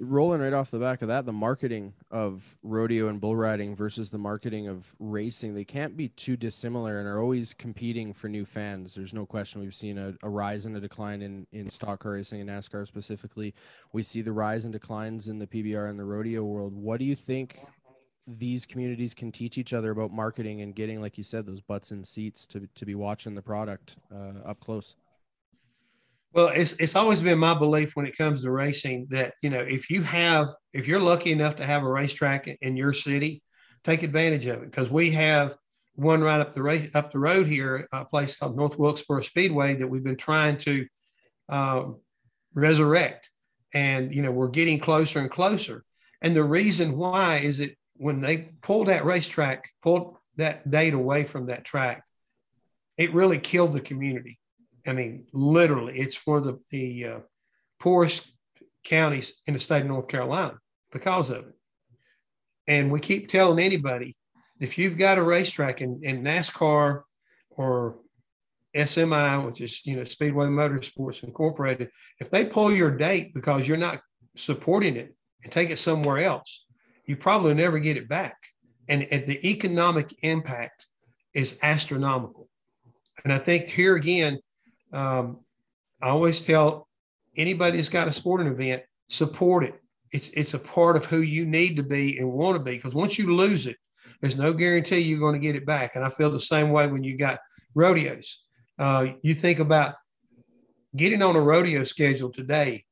Rolling right off the back of that, the marketing of rodeo and bull riding versus the marketing of racing, they can't be too dissimilar and are always competing for new fans. There's no question we've seen a, a rise and a decline in, in stock car racing and NASCAR specifically. We see the rise and declines in the PBR and the rodeo world. What do you think these communities can teach each other about marketing and getting, like you said, those butts in seats to, to be watching the product uh, up close? Well, it's it's always been my belief when it comes to racing that you know if you have if you're lucky enough to have a racetrack in your city, take advantage of it because we have one right up the race up the road here, a place called North Wilkesboro Speedway that we've been trying to um, resurrect, and you know we're getting closer and closer. And the reason why is that when they pulled that racetrack, pulled that date away from that track, it really killed the community I mean, literally, it's for the, the uh, poorest counties in the state of North Carolina because of it. And we keep telling anybody if you've got a racetrack in, in NASCAR or SMI, which is you know Speedway Motorsports Incorporated, if they pull your date because you're not supporting it and take it somewhere else, you probably never get it back. And, and the economic impact is astronomical. And I think here again, um, I always tell anybody that's got a sporting event, support it. It's it's a part of who you need to be and want to be. Because once you lose it, there's no guarantee you're going to get it back. And I feel the same way when you got rodeos. Uh, you think about getting on a rodeo schedule today.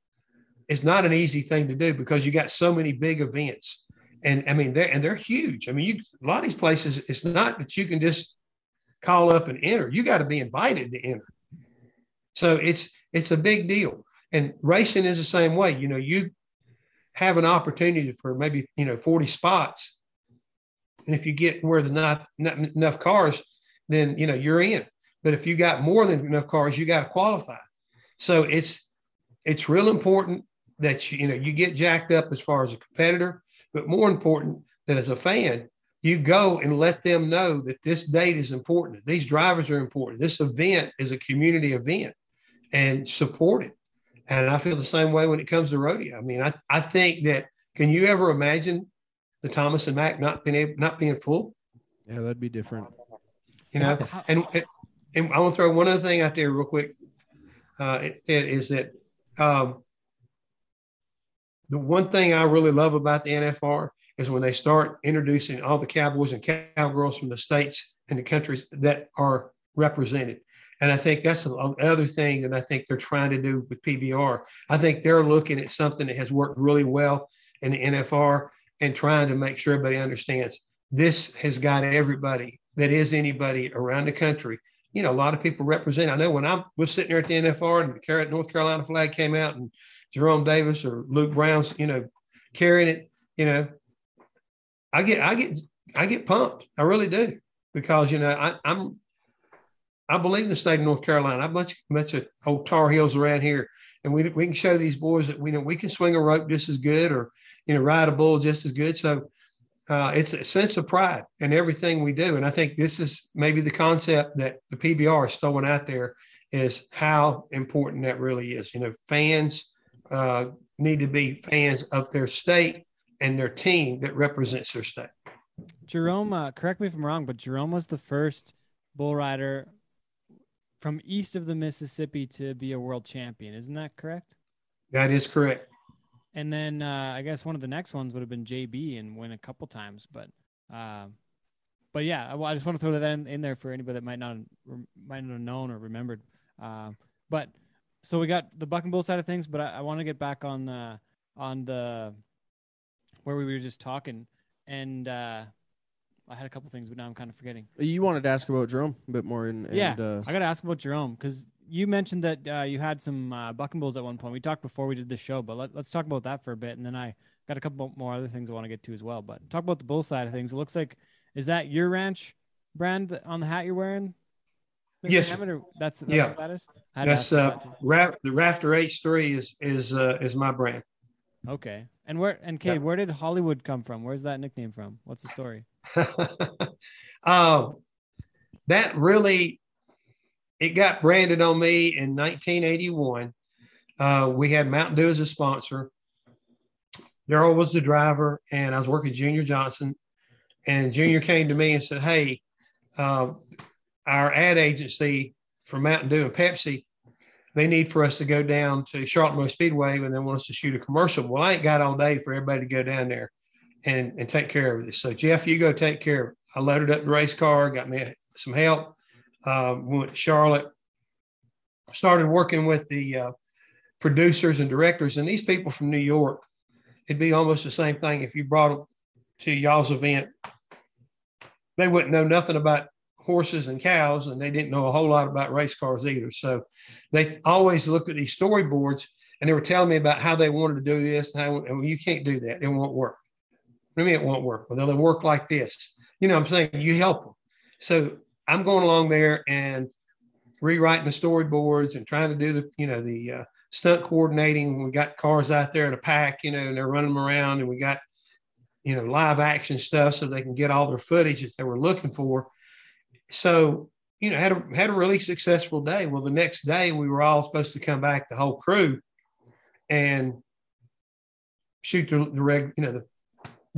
It's not an easy thing to do because you got so many big events, and I mean they're and they're huge. I mean, you a lot of these places. It's not that you can just call up and enter. You got to be invited to enter. So it's it's a big deal. And racing is the same way. You know, you have an opportunity for maybe you know 40 spots, and if you get where there's not, not enough cars, then you know you're in. But if you got more than enough cars, you got to qualify. So it's it's real important that you, you know you get jacked up as far as a competitor, but more important that as a fan, you go and let them know that this date is important. These drivers are important. This event is a community event and support it. And I feel the same way when it comes to rodeo. I mean, I, I think that can you ever imagine the Thomas and Mack not being able, not being full? Yeah, that'd be different. You know, and and I want to throw one other thing out there real quick. Uh, it, it is that um, the one thing I really love about the NFR is when they start introducing all the cowboys and cowgirls from the states and the countries that are represented. And I think that's another thing that I think they're trying to do with PBR. I think they're looking at something that has worked really well in the NFR and trying to make sure everybody understands this has got everybody that is anybody around the country. You know, a lot of people represent. I know when I was sitting there at the NFR and the North Carolina flag came out and Jerome Davis or Luke Brown's, you know, carrying it, you know, I get, I get, I get pumped. I really do because you know I, I'm I believe in the state of North Carolina. I've much much of old Tar Heels around here, and we we can show these boys that we know we can swing a rope just as good, or you know ride a bull just as good. So uh, it's a sense of pride in everything we do, and I think this is maybe the concept that the PBR is throwing out there is how important that really is. You know, fans uh, need to be fans of their state and their team that represents their state. Jerome, uh, correct me if I'm wrong, but Jerome was the first bull rider from east of the Mississippi to be a world champion. Isn't that correct? That is correct. And then uh, I guess one of the next ones would have been JB and win a couple times, but uh, but yeah, I, I, just want to throw that in, in, there for anybody that might not might not have known or remembered. Uh, but so we got the buck and bull side of things, but I, I want to get back on the on the where we were just talking, and uh, I had a couple things, but now I'm kind of forgetting. You wanted to ask about Jerome a bit more, and, yeah, uh, I got to ask about Jerome because you mentioned that uh, you had some uh, bucking bulls at one point. We talked before we did this show, but let, us talk about that for a bit, and then I got a couple more other things I want to get to as well. But talk about the bull side of things. It looks like is that your ranch brand on the hat you're wearing? Mr. Yes, Hammond, that's, that's yeah. That is? That's uh, that the Rafter H3 is is uh, is my brand. Okay, and where and Kay, yeah. where did Hollywood come from? Where's that nickname from? What's the story? Uh, that really it got branded on me in 1981. Uh, we had Mountain Dew as a sponsor. Darrell was the driver, and I was working Junior Johnson. And Junior came to me and said, "Hey, uh, our ad agency for Mountain Dew and Pepsi, they need for us to go down to Charlotte Motor Speedway and they want us to shoot a commercial. Well, I ain't got all day for everybody to go down there and, and take care of this. So, Jeff, you go take care of it. I loaded up the race car, got me some help, um, went to Charlotte, started working with the uh, producers and directors. And these people from New York, it'd be almost the same thing if you brought them to y'all's event. They wouldn't know nothing about horses and cows, and they didn't know a whole lot about race cars either. So they always looked at these storyboards and they were telling me about how they wanted to do this and how and you can't do that. It won't work. I mean, it won't work. Well, they'll work like this. You know I'm saying? You help them. So I'm going along there and rewriting the storyboards and trying to do the, you know, the uh, stunt coordinating. We got cars out there in a pack, you know, and they're running them around and we got, you know, live action stuff so they can get all their footage that they were looking for. So, you know, had a, had a really successful day. Well, the next day we were all supposed to come back, the whole crew, and shoot the, the reg, you know, the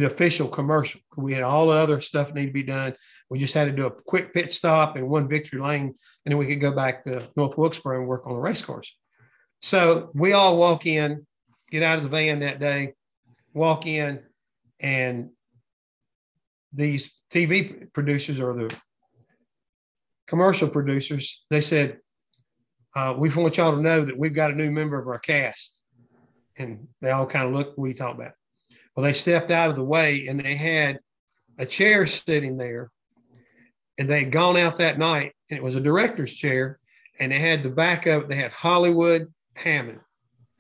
the official commercial. We had all the other stuff need to be done. We just had to do a quick pit stop and one victory lane, and then we could go back to North Wilkesboro and work on the race course. So we all walk in, get out of the van that day, walk in, and these TV producers or the commercial producers, they said, uh, we want y'all to know that we've got a new member of our cast. And they all kind of looked we talked about. Well, they stepped out of the way and they had a chair sitting there. And they had gone out that night and it was a director's chair. And they had the back of it, they had Hollywood Hammond.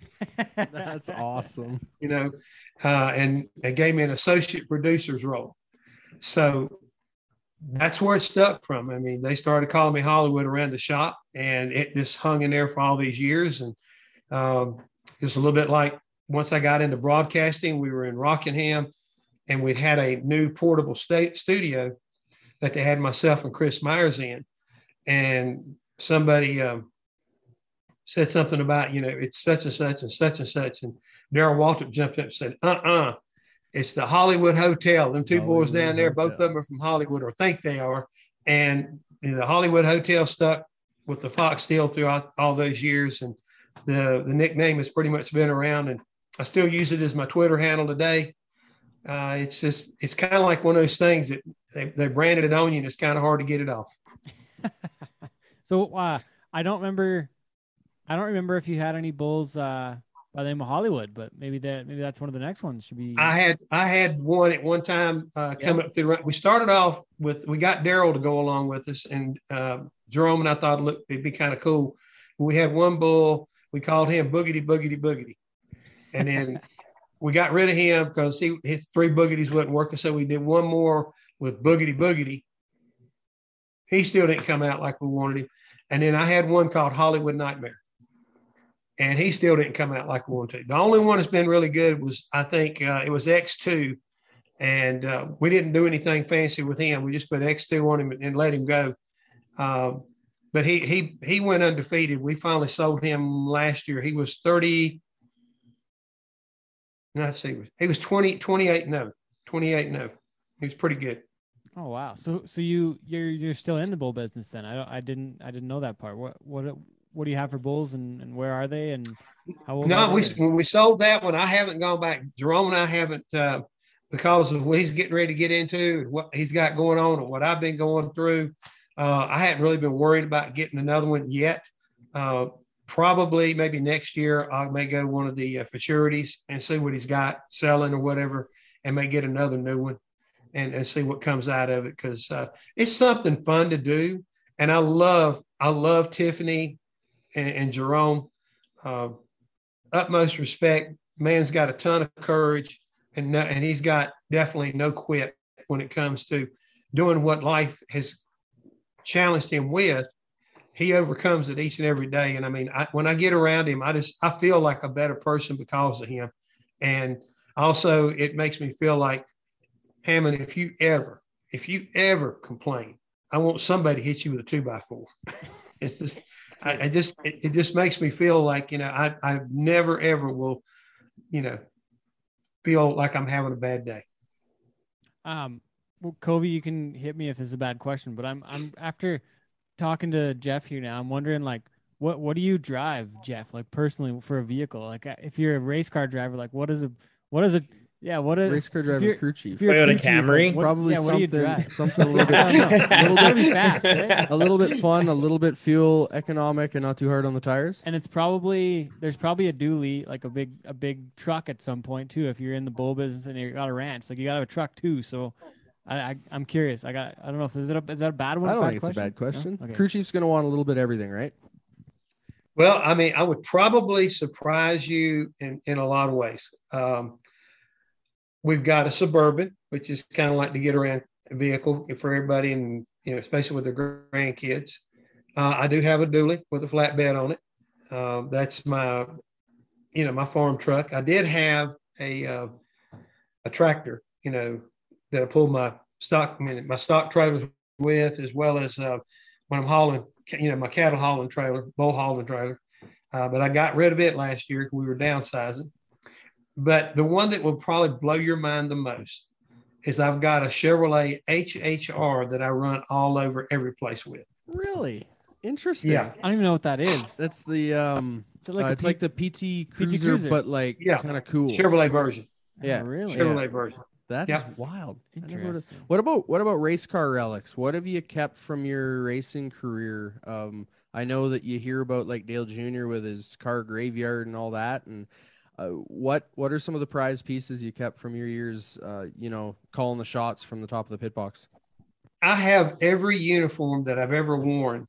That's awesome. You know, uh, and they gave me an associate producer's role. So that's where it stuck from. I mean, they started calling me Hollywood around the shop, and it just hung in there for all these years. And um, it's a little bit like once I got into broadcasting, we were in Rockingham, and we'd had a new portable state studio that they had myself and Chris Myers in, and somebody um, said something about you know it's such and such and such and such, and Darrell Waltrip jumped up and said, "Uh uh-uh. uh it's the Hollywood Hotel. Them two Hollywood boys down there, Hotel. both of them are from Hollywood or think they are. And the Hollywood Hotel stuck with the Fox deal throughout all those years. And the, the nickname has pretty much been around. And I still use it as my Twitter handle today. Uh, it's just it's kind of like one of those things that they, they branded it on you, and it's kind of hard to get it off. So uh, I don't remember. I don't remember if you had any bulls uh, by the name of Hollywood, but maybe that maybe that's one of the next ones. Should be. I had I had one at one time uh, coming up through. We started off with we got Darrell to go along with us, and uh, Jerome and I thought look it'd be kind of cool. We had one bull. We called him Boogity Boogity Boogity, and then we got rid of him because he his three boogities wasn't working. So we did one more with Boogity Boogity. He still didn't come out like we wanted him, and then I had one called Hollywood Nightmare and he still didn't come out like we wanted to. The only one that's been really good was I think uh, it was X2, and uh, we didn't do anything fancy with him. We just put X2 on him and let him go. Um, but he he he went undefeated. We finally sold him last year. He was 30. Let's see, he was 20, 28 no, 28 no. He was pretty good. oh wow. So so you you're you're still in the bull business then? I don't. I didn't. I didn't know that part. What what what do you have for bulls and, and where are they and how old? No, we when we sold that one, I haven't gone back. Jerome and I haven't uh, because of what he's getting ready to get into and what he's got going on and what I've been going through. Uh, I hadn't really been worried about getting another one yet. Uh, probably maybe next year I may go one of the uh, futurities and see what he's got selling or whatever, and may get another new one and, and see what comes out of it because uh, it's something fun to do. And I love I love Tiffany and, and Jerome. Uh, utmost respect. Man's got a ton of courage, and no, and he's got definitely no quit when it comes to doing what life has challenged him with. He overcomes it each and every day. And I mean, I, when I get around him, I just I feel like a better person because of him. And also, it makes me feel like Hammond. If you ever, if you ever complain, I want somebody to hit you with a two by four. it's just I, I just it, it just makes me feel like you know I I never ever will you know feel like I'm having a bad day. Um, well, Covey, you can hit me if this is a bad question, but I'm I'm after talking to Jeff here now. I'm wondering like what what do you drive, Jeff? Like personally for a vehicle, like uh, if you're a race car driver, like what is a what is it? Yeah, what is a Race car driver you're- crew if chief. you're a Toyota crew chief, Camry? what- Probably yeah, what do you something something a little bit I don't know. a little bit fast, right? a little bit fun, a little bit fuel economic, and not too hard on the tires. and it's probably there's probably a dually like a big a big truck at some point too if you're in the bull business and you got a ranch like you got to have a truck too so I, I i'm curious i got i don't know if is it a, is that a bad one I don't bad think it's a bad question. No? Okay. Crew chief's going to want a little bit of everything, right? Well, I mean, I would probably surprise you in, in a lot of ways. Um, we've got a suburban, which is kind of like to get around vehicle for everybody, and you know, especially with their grandkids. Uh, I do have a dually with a flatbed on it. Uh, that's my, you know, my farm truck. I did have a uh, a tractor, you know, that I pulled my stock, I mean, my stock trailers with, as well as uh, when I'm hauling, you know, my cattle hauling trailer, bull hauling trailer. Uh, but I got rid of it last year because we were downsizing. But the one that will probably blow your mind the most is I've got a Chevrolet HHR that I run all over every place with. Really interesting. Yeah. i don't even know what that is That's the um. Is it like uh, it's P- like the PT Cruiser, Cruiser. but like Yeah. kind of cool. Chevrolet version. Yeah. Oh, really Chevrolet version. That is Yeah. wild. I would've- Interesting. What about what about race car relics? What have you kept from your racing career? Um, I know that you hear about like Dale Jr. with his car graveyard and all that, and uh, what what are some of the prize pieces you kept from your years? Uh, you know, calling the shots from the top of the pit box. I have every uniform that I've ever worn,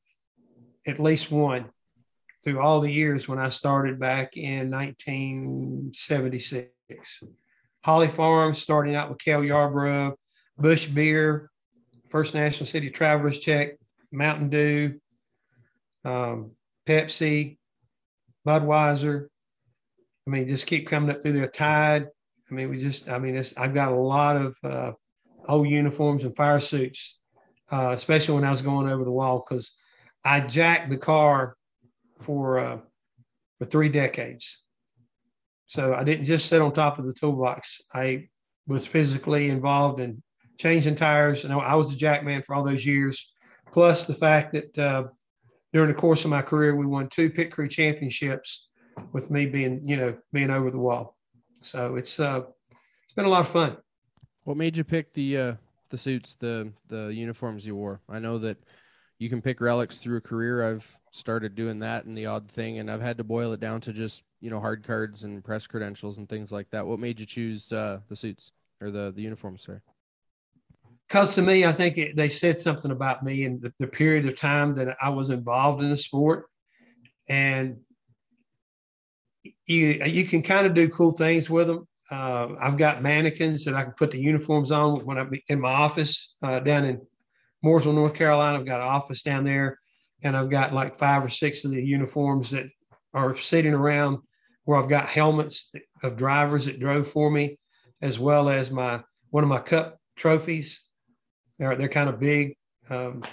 at least one, through all the years when I started back in 1976. Holly Farms, starting out with Cale Yarborough, Busch Beer, First National City Travelers Check, Mountain Dew, um, Pepsi, Budweiser. I mean, just keep coming up through there. Tide. I mean, we just, I mean, it's, I've got a lot of uh, old uniforms and fire suits uh, especially when I was going over the wall, because I jacked the car for uh, for three decades. So I didn't just sit on top of the toolbox. I was physically involved in changing tires, and I was the jack man for all those years. Plus the fact that uh, during the course of my career, we won two pit crew championships with me being, you know, being over the wall. So it's uh, it's been a lot of fun. What made you pick the uh, the suits, the the uniforms you wore? I know that you can pick relics through a career. I've started doing that and the odd thing, and I've had to boil it down to just you know hard cards and press credentials and things like that. What made you choose uh, the suits or the the uniforms? Sorry. Because to me, I think it, they said something about me and the, the period of time that I was involved in the sport, and you you can kind of do cool things with them. Uh, I've got mannequins that I can put the uniforms on when I'm in my office uh, down in Mooresville, North Carolina. I've got an office down there, and I've got like five or six of the uniforms that are sitting around where I've got helmets of drivers that drove for me, as well as my one of my cup trophies. They're they're kind of big, um,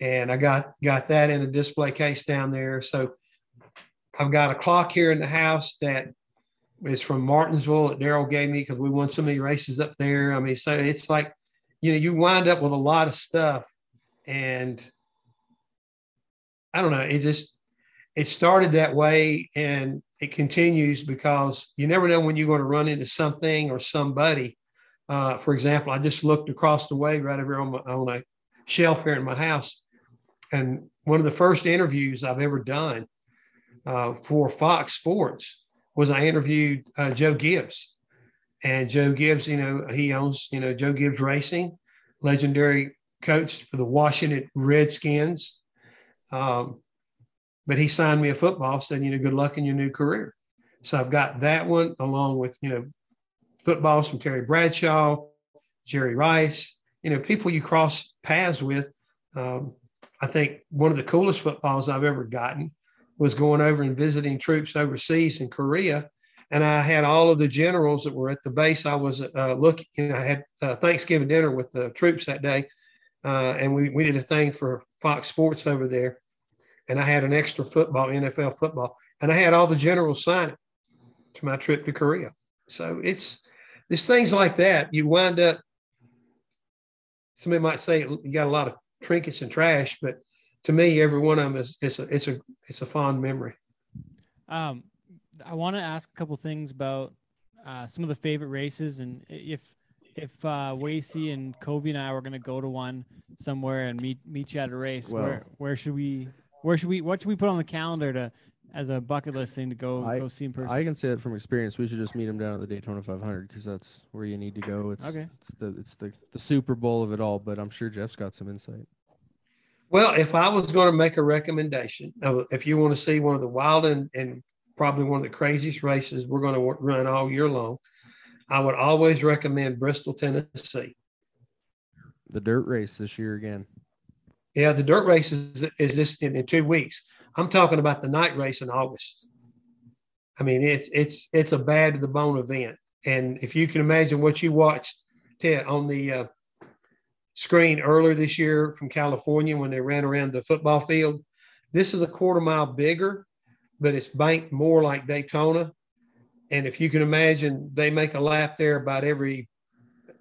and I got got that in a display case down there. So I've got a clock here in the house that is from Martinsville that Darrell gave me because we won so many races up there. I mean, so it's like, you know, you wind up with a lot of stuff. And I don't know, it just, it started that way and it continues because you never know when you're going to run into something or somebody. Uh, for example, I just looked across the way right over on, my, on a shelf here in my house. And one of the first interviews I've ever done uh, for Fox Sports was I interviewed uh, Joe Gibbs. And Joe Gibbs, you know, he owns, you know, Joe Gibbs Racing, legendary coach for the Washington Redskins. Um, but he signed me a football, said, you know, good luck in your new career. So I've got that one along with, you know, footballs from Terry Bradshaw, Jerry Rice, you know, people you cross paths with. Um, I think one of the coolest footballs I've ever gotten was going over and visiting troops overseas in Korea. And I had all of the generals that were at the base. I was uh, looking, I had uh, Thanksgiving dinner with the troops that day. Uh, and we, we did a thing for Fox Sports over there. And I had an extra football, NFL football. And I had all the generals sign it to my trip to Korea. So it's, it's things like that. You wind up, somebody might say you got a lot of trinkets and trash, but to me, every one of them is it's a it's a it's a fond memory. Um, I want to ask a couple things about uh, some of the favorite races, and if if uh, Wasey and Covey and I were going to go to one somewhere and meet meet you at a race, Well- where where should we where should we what should we put on the calendar to as a bucket list thing to go I- go see in person? I can say that from experience. We should just meet him down at the Daytona 500 because that's where you need to go. It's Okay. it's the it's the the Super Bowl of it all. But I'm sure Jeff's got some insight. Well, if I was going to make a recommendation, if you want to see one of the wild and, and probably one of the craziest races we're going to run all year long, I would always recommend Bristol, Tennessee. The dirt race this year again. Yeah, the dirt race is, is this in, in two weeks. I'm talking about the night race in August. I mean, it's it's it's a bad to the bone event, and if you can imagine what you watched Ted, on the uh, screen earlier this year from California when they ran around the football field, this is a quarter mile bigger, but it's banked more like Daytona. And if you can imagine, they make a lap there about every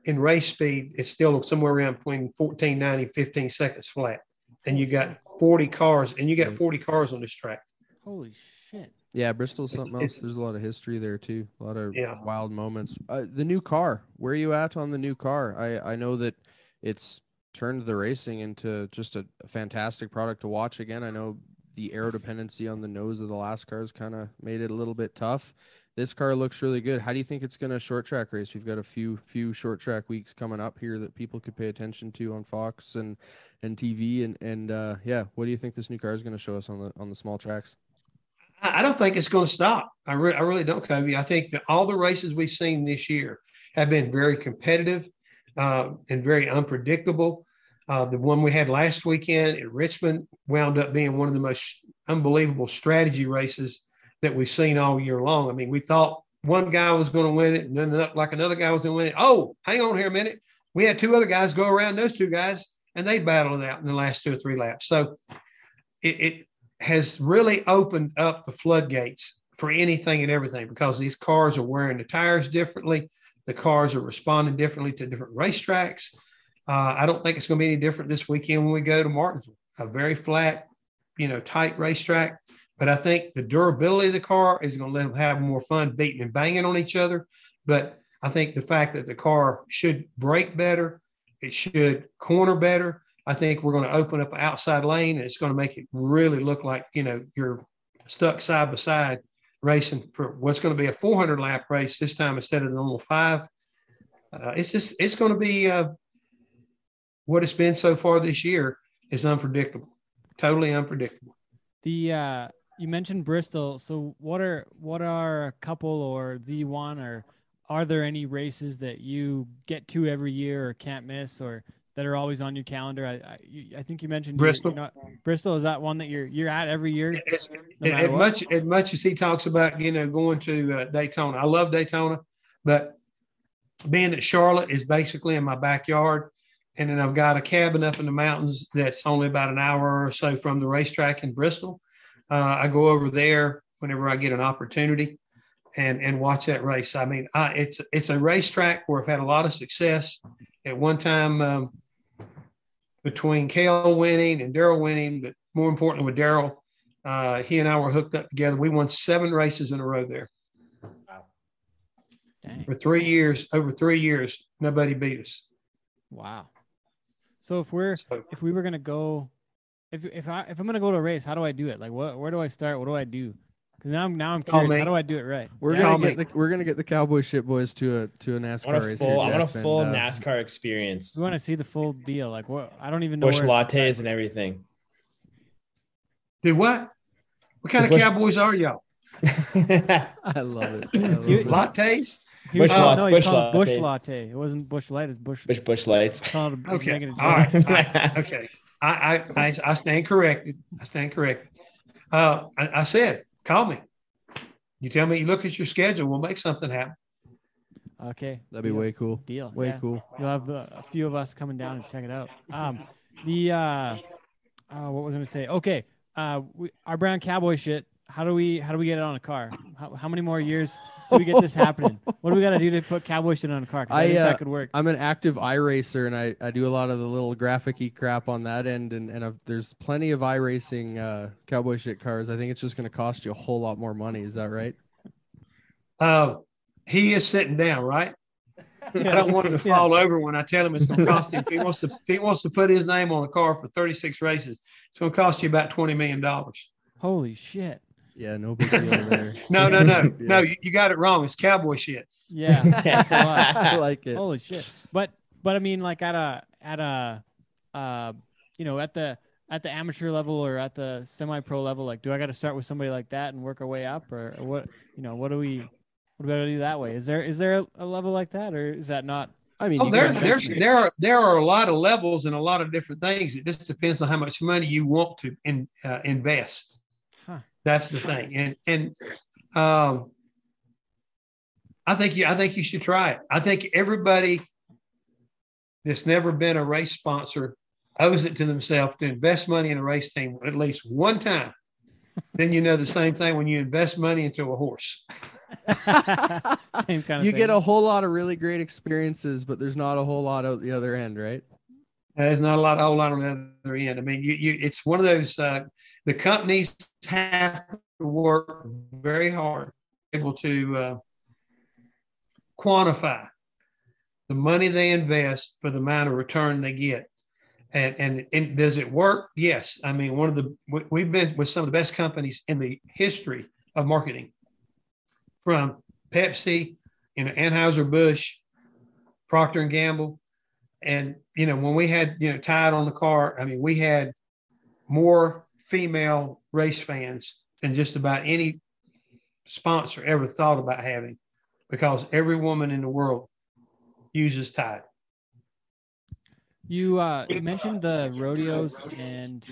in race speed, it's still somewhere around between 14, 90, 15 seconds flat. And you got 40 cars, and you got 40 cars on this track. Holy shit! Yeah, Bristol's It's- something else. it's- There's a lot of history there too. A lot of Yeah. wild moments. Uh, the new car. Where are you at on the new car? I I know that it's turned the racing into just a, a fantastic product to watch again. I know the aero dependency on the nose of the last cars kind of made it a little bit tough. This car looks really good. How do you think it's going to short track race? We've got a few few short track weeks coming up here that people could pay attention to on Fox and and TV and and uh, yeah. What do you think this new car is going to show us on the on the small tracks? I don't think it's going to stop. I, re- I really don't, Covey. I think that all the races we've seen this year have been very competitive uh, and very unpredictable. Uh, the one we had last weekend in Richmond wound up being one of the most unbelievable strategy races that we've seen all year long. I mean, we thought one guy was going to win it, and then like another guy was going to win it. Oh, hang on here a minute. We had two other guys go around those two guys, and they battled it out in the last two or three laps. So it, it has really opened up the floodgates for anything and everything because these cars are wearing the tires differently. The cars are responding differently to different racetracks. Uh, I don't think it's going to be any different this weekend when we go to Martinsville, a very flat, you know, tight racetrack. But I think the durability of the car is going to let them have more fun beating and banging on each other. But I think the fact that the car should brake better, it should corner better. I think we're going to open up an outside lane and it's going to make it really look like, you know, you're stuck side by side racing for what's going to be a 400 lap race this time instead of the normal five. Uh, it's just, it's going to be uh, what it's been so far this year is unpredictable, totally unpredictable. The uh, you mentioned Bristol. So what are what are a couple or the one or are there any races that you get to every year or can't miss or that are always on your calendar? I I, you- I think you mentioned you're- Bristol. You're not, Bristol is that one that you're you're at every year? as, No as much as much as he talks about you know going to uh, Daytona, I love Daytona, but being that Charlotte is basically in my backyard, and then I've got a cabin up in the mountains that's only about an hour or so from the racetrack in Bristol. Uh, I go over there whenever I get an opportunity, and and watch that race. I mean, I, it's it's a racetrack where I've had a lot of success. At one time, um, between Cale winning and Darrell winning, but more importantly with Darrell, uh, he and I were hooked up together. We won seven races in a row there Dang. for three years. Over three years, nobody beat us. Wow. So if we're So, if we were gonna go, if if I if I'm gonna go to a race, how do I do it? Like what where do I start? What do I do? Because now I'm now I'm curious. me. How do I do it right? We're Yeah. Gonna me. get the we're gonna get the cowboy shit boys to a to a NASCAR I want a race. full, here, I want a full and, uh, NASCAR experience. We want to see the full deal. Like what? I don't even know. Bush where to lattes and everything. do what? What kind of cowboys are y'all? I love it. I love You- it. Lattes? He was Bush called, no, he's bush called Busch latte. latte. It wasn't Busch Light. It's Bush. Bush Busch lights. called a, Okay. making a All joke. right. All right. Okay. I, I, I, I stand corrected. I stand corrected. Uh, I, I said, call me. You tell me, you look at your schedule, we'll make something happen. Okay. That'd be deal. way cool. Deal. Way yeah. cool. You'll have uh, a few of us coming down and check it out. Um, the uh, uh what was I gonna say? Okay. Uh, we, our brown cowboy shit. How do we how do we get it on a car? How, how many more years do we get this happening? What do we got to do to put cowboy shit on a car? I, I, think uh, that could work. I'm an active iRacer and I, I do a lot of the little graphic-y crap on that end and, and I've, there's plenty of iRacing uh, cowboy shit cars. I think it's just going to cost you a whole lot more money. Is that right? Uh, he is sitting down, right? I don't want him to Yeah. fall over when I tell him it's going to cost him. If he wants to, if he wants to put his name on a car for 36 races, it's going to cost you about 20 million dollars. Holy shit. Yeah, no big deal there. No, no, no, Yeah. no. You, you got it wrong. It's cowboy shit. Yeah, that's a lot. I like it. Holy shit! But but I mean, like at a at a uh, you know, at the at the amateur level or at the semi-pro level, like, do I got to start with somebody like that and work our way up, or, or what? You know, what do we what do we do that way? Is there is there a, a level like that, or is that not? I mean, Oh, you there's guys- there's there are there are a lot of levels and a lot of different things. It just depends on how much money you want to in, uh, invest. Huh. That's the thing, and and um, I think you I think you should try it. I think everybody that's never been a race sponsor owes it to themselves to invest money in a race team at least one time. then you know the same thing when you invest money into a horse. Same kind of. you thing. get a whole lot of really great experiences, but there's not a whole lot out the other end, right? There's not a lot, whole lot on the other end. I mean, you, you, it's one of those. Uh, the companies have to work very hard, able to uh, quantify the money they invest for the amount of return they get. And, and and does it work? Yes. I mean, one of the we- we've been with some of the best companies in the history of marketing, from Pepsi, you know, Anheuser Busch, Procter and Gamble, and you know when we had you know Tide on the car i mean we had more female race fans than just about any sponsor ever thought about having because every woman in the world uses tide You uh you mentioned the rodeos and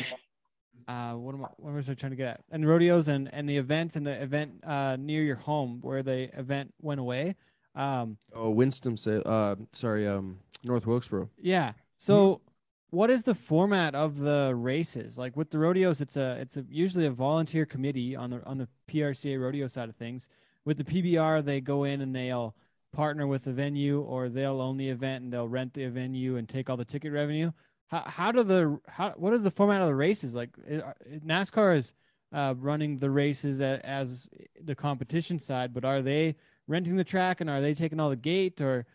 uh what am I what was I trying to get at? And rodeos and and the events and the event uh near your home where the event went away. Um Oh, Winston say, uh, sorry, um, North Wilkesboro. yeah. So what is the format of the races? Like with the rodeos it's a it's a usually a volunteer committee on the on the PRCA rodeo side of things. With the PBR they go in and they'll partner with the venue or they'll own the event and they'll rent the venue and take all the ticket revenue. How how do the how what is the format of the races like? i- NASCAR is uh, running the races a, as the competition side, but are they renting the track, and are they taking all the gate or?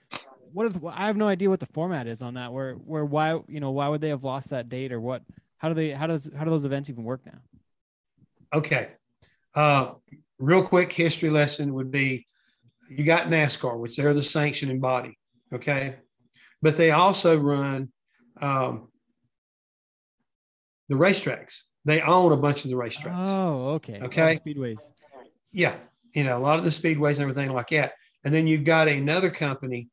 What the, I have no idea what the format is on that. Where where why you know why would they have lost that date or what? How do they how does how do those events even work now? Okay. Uh, real quick history lesson would be you got NASCAR, which they're the sanctioning body. Okay. But they also run um, the racetracks. They own a bunch of the racetracks. Oh, okay. Okay. Speedways. Yeah. You know, a lot of the speedways and everything like that. And then you've got another company.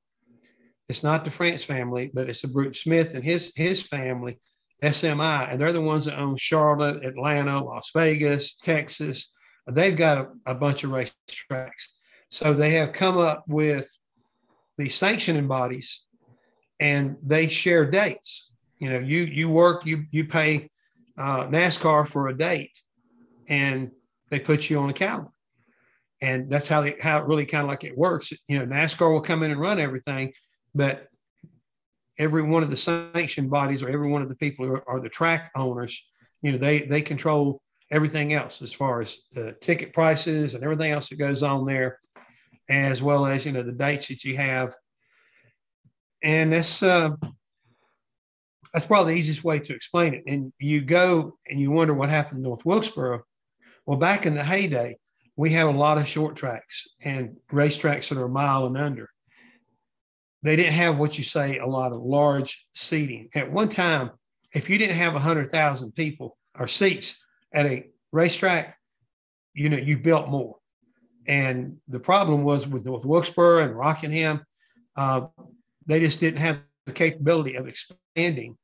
It's not the France family, but it's the Bruton Smith and his his family, SMI, and they're the ones that own Charlotte, Atlanta, Las Vegas, Texas. They've got a, a bunch of racetracks. So they have come up with the sanctioning bodies and they share dates. You know, you you work, you you pay uh, NASCAR for a date, and they put you on a calendar, and that's how they how it really kind of like it works. You know, NASCAR will come in and run everything, but every one of the sanctioned bodies or every one of the people who are, are the track owners, you know, they they control everything else as far as the ticket prices and everything else that goes on there, as well as you know the dates that you have. And that's uh, that's probably the easiest way to explain it. And you go and you wonder what happened in North Wilkesboro. Well, back in the heyday, we have a lot of short tracks and racetracks that are a mile and under. They didn't have what you say a lot of large seating. At one time, if you didn't have 100,000 people or seats at a racetrack, you know, you built more. And the problem was with North Wilkesboro and Rockingham, uh, they just didn't have the capability of expanding.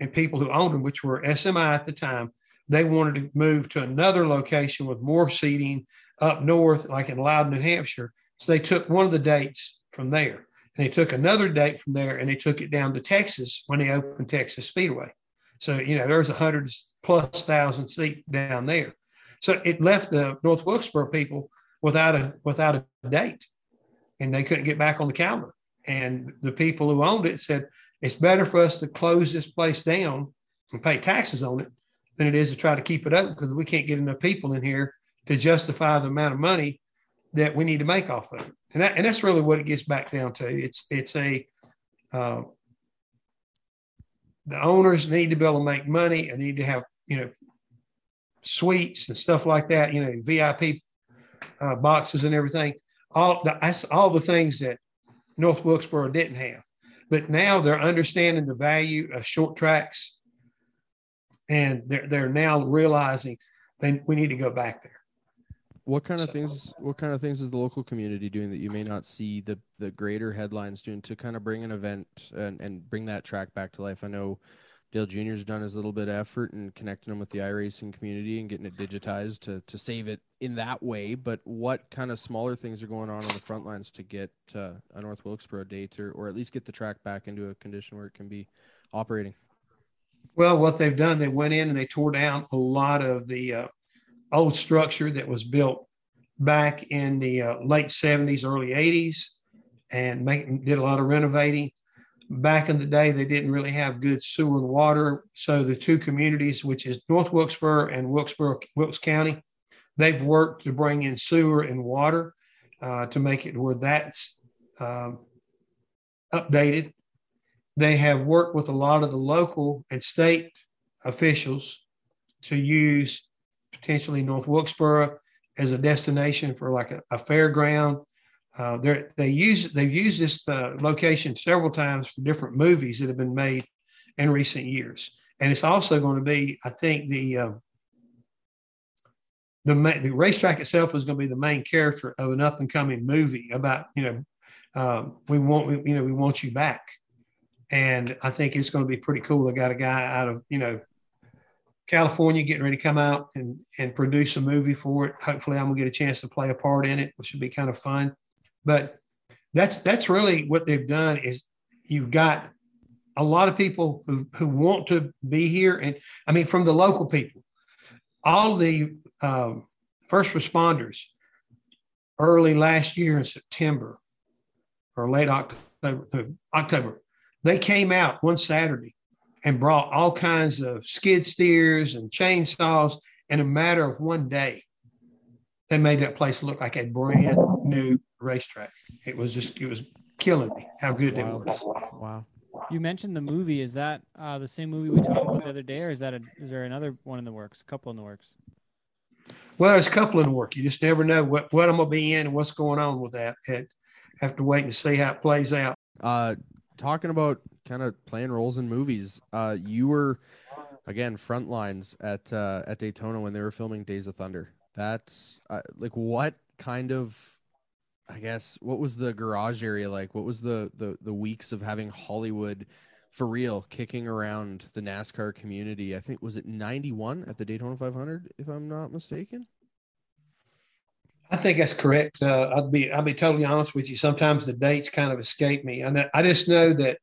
And people who owned them, which were SMI at the time, they wanted to move to another location with more seating up north, like in Loudon, New Hampshire. So they took one of the dates from there. And they took another date from there and they took it down to Texas when they opened Texas Speedway. So, you know, there's a hundred plus thousand seat down there. So it left the North Wilkesboro people without a without a date. And they couldn't get back on the calendar. And the people who owned it said, it's better for us to close this place down and pay taxes on it than it is to try to keep it open because we can't get enough people in here to justify the amount of money that we need to make off of it. And, that, and that's really what it gets back down to. It's it's a uh, the owners need to be able to make money and need to have you know suites and stuff like that. You know VIP uh, boxes and everything. All the, that's all the things that North Wilkesboro didn't have. But now they're understanding the value of short tracks, and they're they're now realizing that we need to go back there. What kind of So- things? What kind of things is the local community doing that you may not see the the greater headlines doing to kind of bring an event and and bring that track back to life? I know Dale Jr.'s done his little bit of effort in connecting them with the iRacing community and getting it digitized to to save it in that way. But what kind of smaller things are going on on the front lines to get uh, a North Wilkesboro date or or at least get the track back into a condition where it can be operating? Well, what they've done, they went in and they tore down a lot of the uh, old structure that was built back in the uh, late 70s, early 80s, and make, did a lot of renovating. Back in the day, they didn't really have good sewer and water. So the two communities, which is North Wilkesboro and Wilkesboro, Wilkes County, they've worked to bring in sewer and water uh, to make it where that's um, updated they have worked with a lot of the local and state officials to use potentially North Wilkesboro as a destination for like a, a fairground. Uh, they use they've used this uh, location several times for different movies that have been made in recent years, and it's also going to be, I think, the uh, the ma- the racetrack itself is going to be the main character of an up and coming movie about you know um, we want we, you know we want you back and I think it's going to be pretty cool. I got a guy out of you know California getting ready to come out and and produce a movie for it. Hopefully, I'm gonna get a chance to play a part in it, which should be kind of fun. But that's that's really what they've done is you've got a lot of people who who want to be here, and I mean from the local people, all the um, first responders early last year in September or late October, October they came out one Saturday and brought all kinds of skid steers and chainsaws in a matter of one day. They made that place look like a brand new racetrack. It was just it was killing me how good it Wild. was. Wow. You mentioned the movie. Is that uh, the same movie we talked about the other day, or is that a, is there another one in the works? A couple in the works. Well, there's a couple in the work. You just never know what, what I'm gonna be in and what's going on with that. And have to wait and see how it plays out. Uh, talking about kind of playing roles in movies. Uh, you were again front lines at uh, at Daytona when they were filming Days of Thunder. That's uh, like what kind of I guess what was the garage area like? What was the the the weeks of having Hollywood for real kicking around the NASCAR community? I think was it 91 at the Daytona 500 if I'm not mistaken. I think that's correct. Uh, I'd be I'll be totally honest with you. Sometimes the dates kind of escape me. I know, I just know that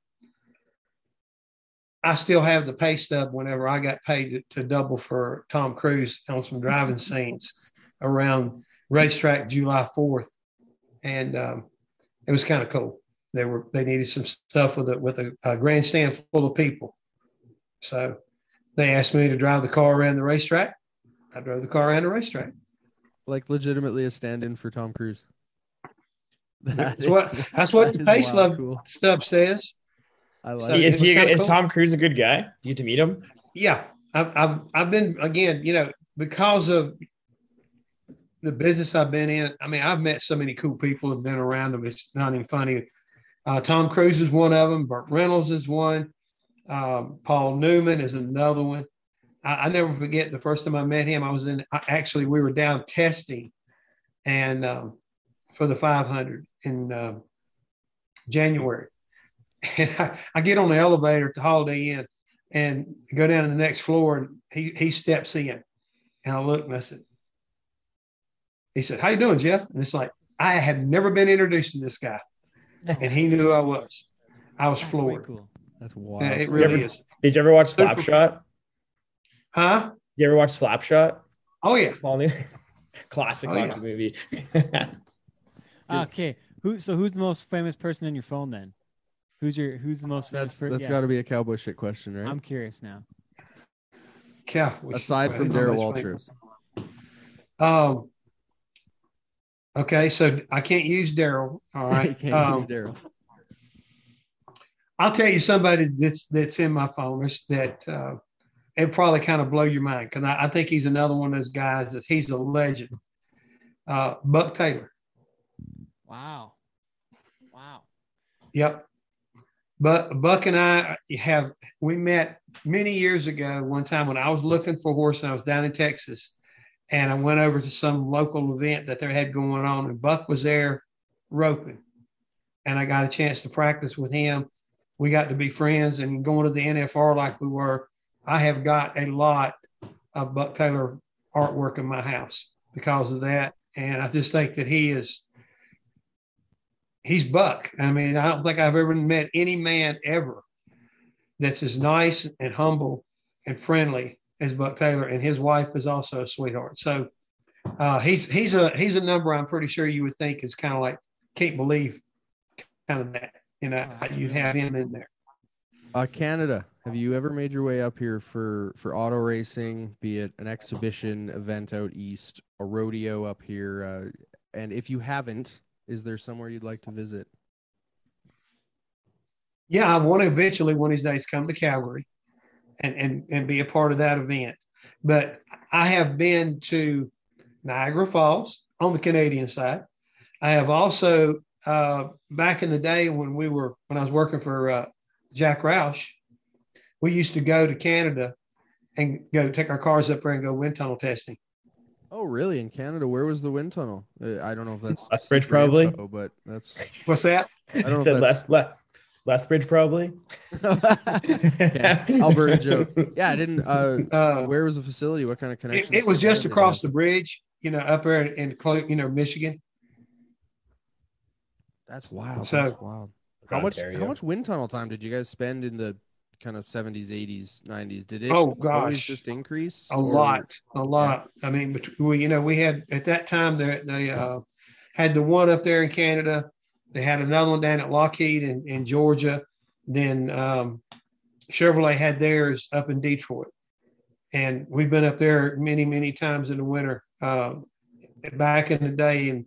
I still have the pay stub whenever I got paid to, to double for Tom Cruise on some driving scenes around racetrack July fourth, and um, it was kind of cool. They were they needed some stuff with a with a, a grandstand full of people, so they asked me to drive the car around the racetrack. I drove the car around the racetrack. Like legitimately a stand-in for Tom Cruise. That That's what is- that's what that the wild stub cool. stub says. I like So it. it is was he? kinda Is cool. Tom Cruise a good guy? You get to meet him. Yeah, I've, I've I've been again, you know, because of the business I've been in. I mean, I've met so many cool people and been around them. It's not even funny. Uh, Tom Cruise is one of them. Burt Reynolds is one. Um, Paul Newman is another one. I, I never forget the first time I met him. I was in. I, actually, we were down testing, and um, for the 500 in um, January, and I, I get on the elevator at the Holiday Inn and go down to the next floor and he he steps in and I look and I said, he said, How you doing, Jeff? And it's like, I had never been introduced to this guy. And he knew who I was. I was That's floored. cool. That's wild. Yeah, it really ever- is. Did you ever watch Super. Slapshot? Huh? You ever watch Slapshot? Oh yeah. All new, classic, Oh, yeah. classic movie. Okay. Who? So who's the most famous person in your phone then? Who's your? Who's the most famous? That's per- that's yeah, got to be a cowboy shit question, right? I'm curious now. Yeah. Aside from how Darrell much Waltrip. Um. Okay, so I can't use Darrell. All You can't Um, use Darrell. I'll tell you somebody that's that's in my phone that's- that uh, it probably kind of blow your mind because I, I think he's another one of those guys that he's a legend. Uh, Buck Taylor. Wow. Wow. Yep. But Buck and I have we met many years ago. One time when I was looking for a horse and I was down in Texas, and I went over to some local event that they had going on, and Buck was there roping, and I got a chance to practice with him. We got to be friends, and going to the NFR like we were. I have got a lot of Buck Taylor artwork in my house because of that, and I just think that he is he's Buck. I mean, I don't think I've ever met any man ever that's as nice and humble and friendly as Buck Taylor, and his wife is also a sweetheart. So uh, he's he's a he's a number I'm pretty sure you would think is kind of like can't believe kind of that you know you'd have him in there. Uh, Canada. Have you ever made your way up here for for auto racing, be it an exhibition event out east, a rodeo up here? Uh, and if you haven't, is there somewhere you'd like to visit? Yeah, I want to eventually one of these days come to Calgary and, and, and be a part of that event. But I have been to Niagara Falls on the Canadian side. I have also, uh, back in the day when we were, when I was working for uh, Jack Roush, we used to go to Canada and go take our cars up there and go wind tunnel testing. Oh, really? In Canada, where was the wind tunnel? Uh, I don't know if that's Lethbridge, secret probably. info, but that's What's that? I don't know Said if Leth, Leth, Lethbridge, probably. Yeah, Alberta Joe. Yeah, I didn't. Uh, Uh, where was the facility? What kind of connection? it was just across the bridge, you know, up there in, in you know, Michigan. That's wild. So- that's wild. How much? How much wind tunnel time did you guys spend in the kind of seventies, eighties, nineties? Did it? Oh, gosh. just increase A or- lot, a lot. I mean, we, you know, we had at that time they they uh, had the one up there in Canada. They had another one down at Lockheed in, in Georgia. Then um, Chevrolet had theirs up in Detroit, and we've been up there many, many times in the winter. Um, back in the day, and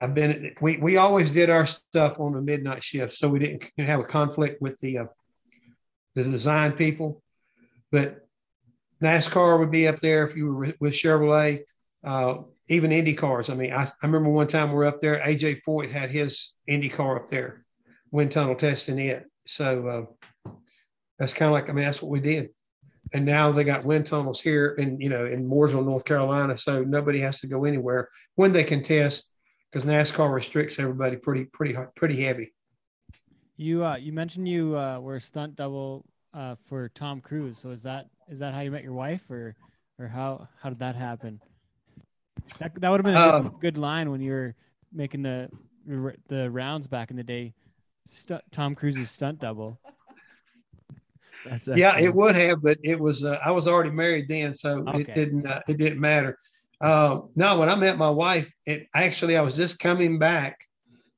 I've been we we always did our stuff on the midnight shift, so we didn't have a conflict with the uh, the design people. But NASCAR would be up there if you were with Chevrolet, uh, even Indy cars. I mean, I, I remember one time we are up there. AJ Foyt had his Indy car up there, wind tunnel testing it. So uh, that's kind of like I mean that's what we did. And now they got wind tunnels here in you know in Mooresville, North Carolina, so nobody has to go anywhere when they can test because NASCAR restricts everybody pretty pretty pretty heavy. You uh, you mentioned you uh, were a stunt double uh, for Tom Cruise. So is that is that how you met your wife, or or how how did that happen? That that would have been a good, Um, good line when you were making the the rounds back in the day. Stu- Tom Cruise's stunt double. That's yeah, it would have, but it was uh, I was already married then, so Okay. it didn't uh, it didn't matter. Uh, no, when I met my wife, it actually I was just coming back.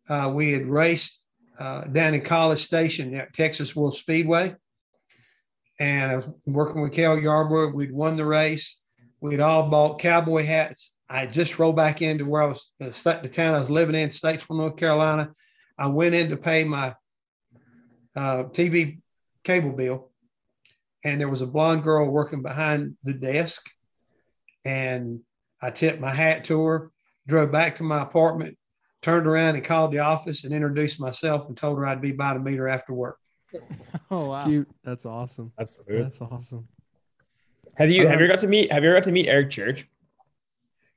Uh, we had raced uh, down in College Station at Texas World Speedway, and I was working with Cale Yarborough. We'd won the race. We'd all bought cowboy hats. I just rolled back into where I was uh, stuck the town I was living in, Statesville, North Carolina. I went in to pay my uh, TV cable bill, and there was a blonde girl working behind the desk. And I tipped my hat to her, drove back to my apartment, turned around and called the office and introduced myself and told her I'd be by to meet her after work. Oh wow! cute. That's awesome. Absolutely. That's awesome. Have you have Um, you ever got to meet have you ever got to meet Eric Church?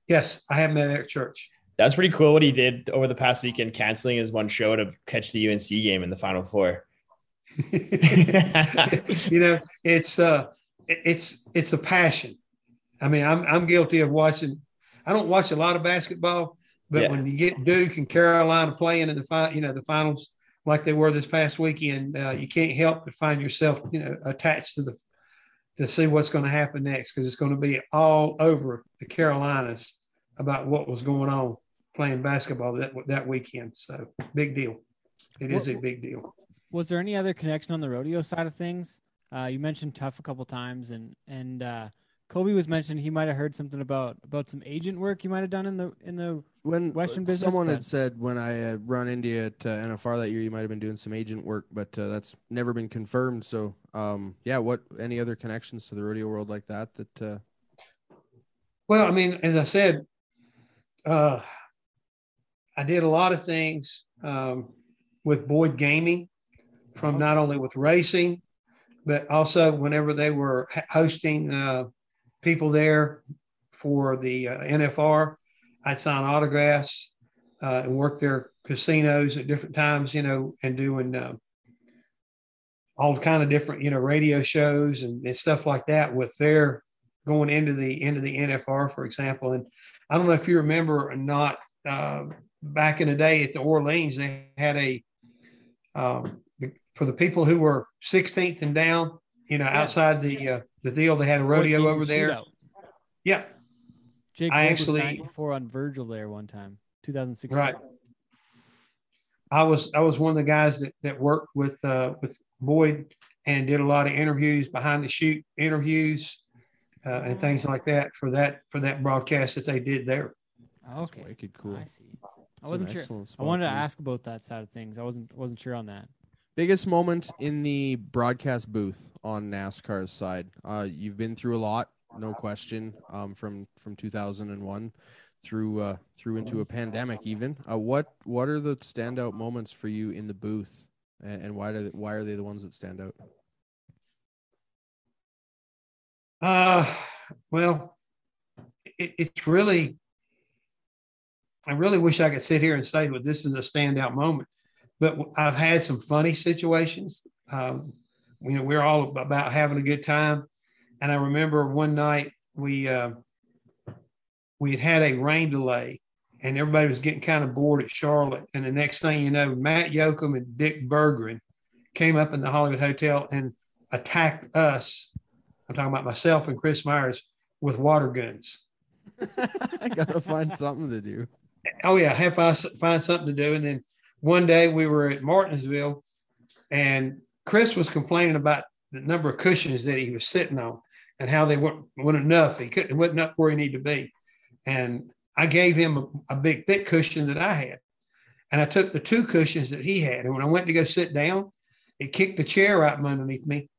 Yes, I have met Eric Church. That's pretty cool what he did over the past weekend, canceling his one show to catch the UNC game in the final four. you know, it's uh it's it's a passion. I mean, I'm I'm guilty of watching. I don't watch a lot of basketball, but Yeah. when you get Duke and Carolina playing in the fi- you know the finals like they were this past weekend, uh, you can't help but find yourself you know attached to the to see what's going to happen next because it's going to be all over the Carolinas about what was going on playing basketball that that weekend. So big deal. It is a big deal. Was there any other connection on the rodeo side of things? Uh, you mentioned Tuff a couple times, and and uh, Covey was mentioning he might have heard something about about some agent work you might have done in the in the When Western business, someone had said when I uh, run India at uh, NFR that year, you might have been doing some agent work, but uh, that's never been confirmed. So, um, yeah, what any other connections to the rodeo world like that? That uh, Well, I mean, as I said, uh, I did a lot of things um, with Boyd Gaming, from not only with racing, but also whenever they were hosting uh, people there for the uh, NFR, I'd sign autographs uh, and work their casinos at different times, you know, and doing uh, all kind of different, you know, radio shows and, and stuff like that with their going into the into the NFR, for example. And I don't know if you remember or not. Uh, back in the day at the Orleans, they had a um, for the people who were 16th and down. You know, outside the uh, the deal, they had a rodeo Boyd over there. Shootout. Yeah, Jake I Ford actually- was 94 on Virgil there one time, 2016. right. I was I was one of the guys that that worked with uh, with Boyd and did a lot of interviews behind the shoot interviews uh, and things like that for that for that broadcast that they did there. Okay, wicked cool. I see. I wasn't sure. excellent I wanted to ask about that side of things. I wasn't wasn't sure on that. Biggest moment in the broadcast booth on NASCAR's side. Uh, you've been through a lot, no question, um, from from 2001 through uh, through into a pandemic. Even uh, what what are the standout moments for you in the booth, and, and why do they, why are they the ones that stand out? Uh, well, it, it's really, I really wish I could sit here and say, well, this is a standout moment. But I've had some funny situations. Um, you know, we're all about having a good time. And I remember one night we uh, we had had a rain delay, and everybody was getting kind of bored at Charlotte. And the next thing you know, Matt Yocum and Dick Berggren came up in the Hollywood Hotel and attacked us I'm talking about myself and Chris Myers with water guns. I gotta find something to do. Oh yeah, have find, find something to do. And then one day we were at Martinsville, and Chris was complaining about the number of cushions that he was sitting on and how they weren't, weren't enough. He couldn't wasn't up where he needed to be. And I gave him a, a big thick cushion that I had. And I took the two cushions that he had. And when I went to go sit down, it kicked the chair out from underneath me.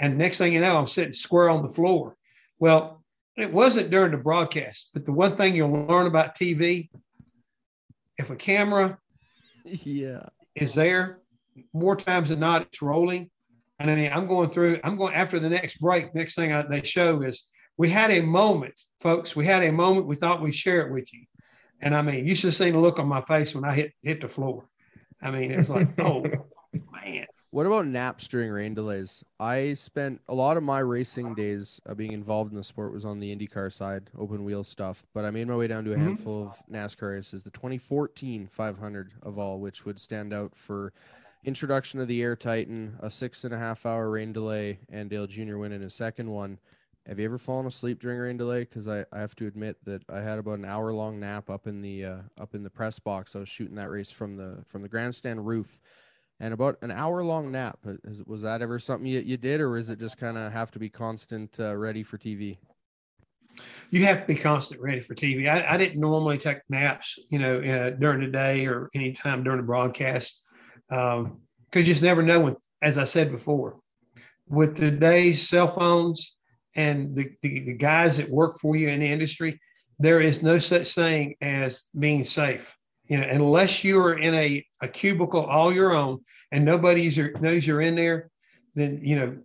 And next thing you know, I'm sitting square on the floor. Well, it wasn't during the broadcast, but the one thing you'll learn about TV, if a camera Yeah. is there, more times than not, it's rolling. And I mean, I'm going through, I'm going after the next break. Next thing I, they show is we had a moment, folks. We had a moment. We thought we'd share it with you. And I mean, you should have seen the look on my face when I hit hit the floor. I mean, it was like, oh man. What about naps during rain delays? I spent a lot of my racing days uh, being involved in the sport was on the IndyCar side, open wheel stuff. But I made my way down to a Mhm. handful of NASCAR races. The 2014 500 of all, which would stand out for introduction of the Air Titan, a six and a half hour rain delay, and Dale Jr. winning his second one. Have you ever fallen asleep during rain delay? Because I, I have to admit that I had about an hour long nap up in the uh, up in the press box. I was shooting that race from the from the grandstand roof and about an hour long nap. Is, was that ever something you, you did, or is it just kind of have to be constant uh, ready for TV? You have to be constant ready for TV. I, I didn't normally take naps, you know, uh, during the day or any time during the broadcast, because you just never know when. As I said before, with today's cell phones and the, the, the guys that work for you in the industry, there is no such thing as being safe. You know, unless you are in a, a cubicle all your own and nobody knows you're in there, then you know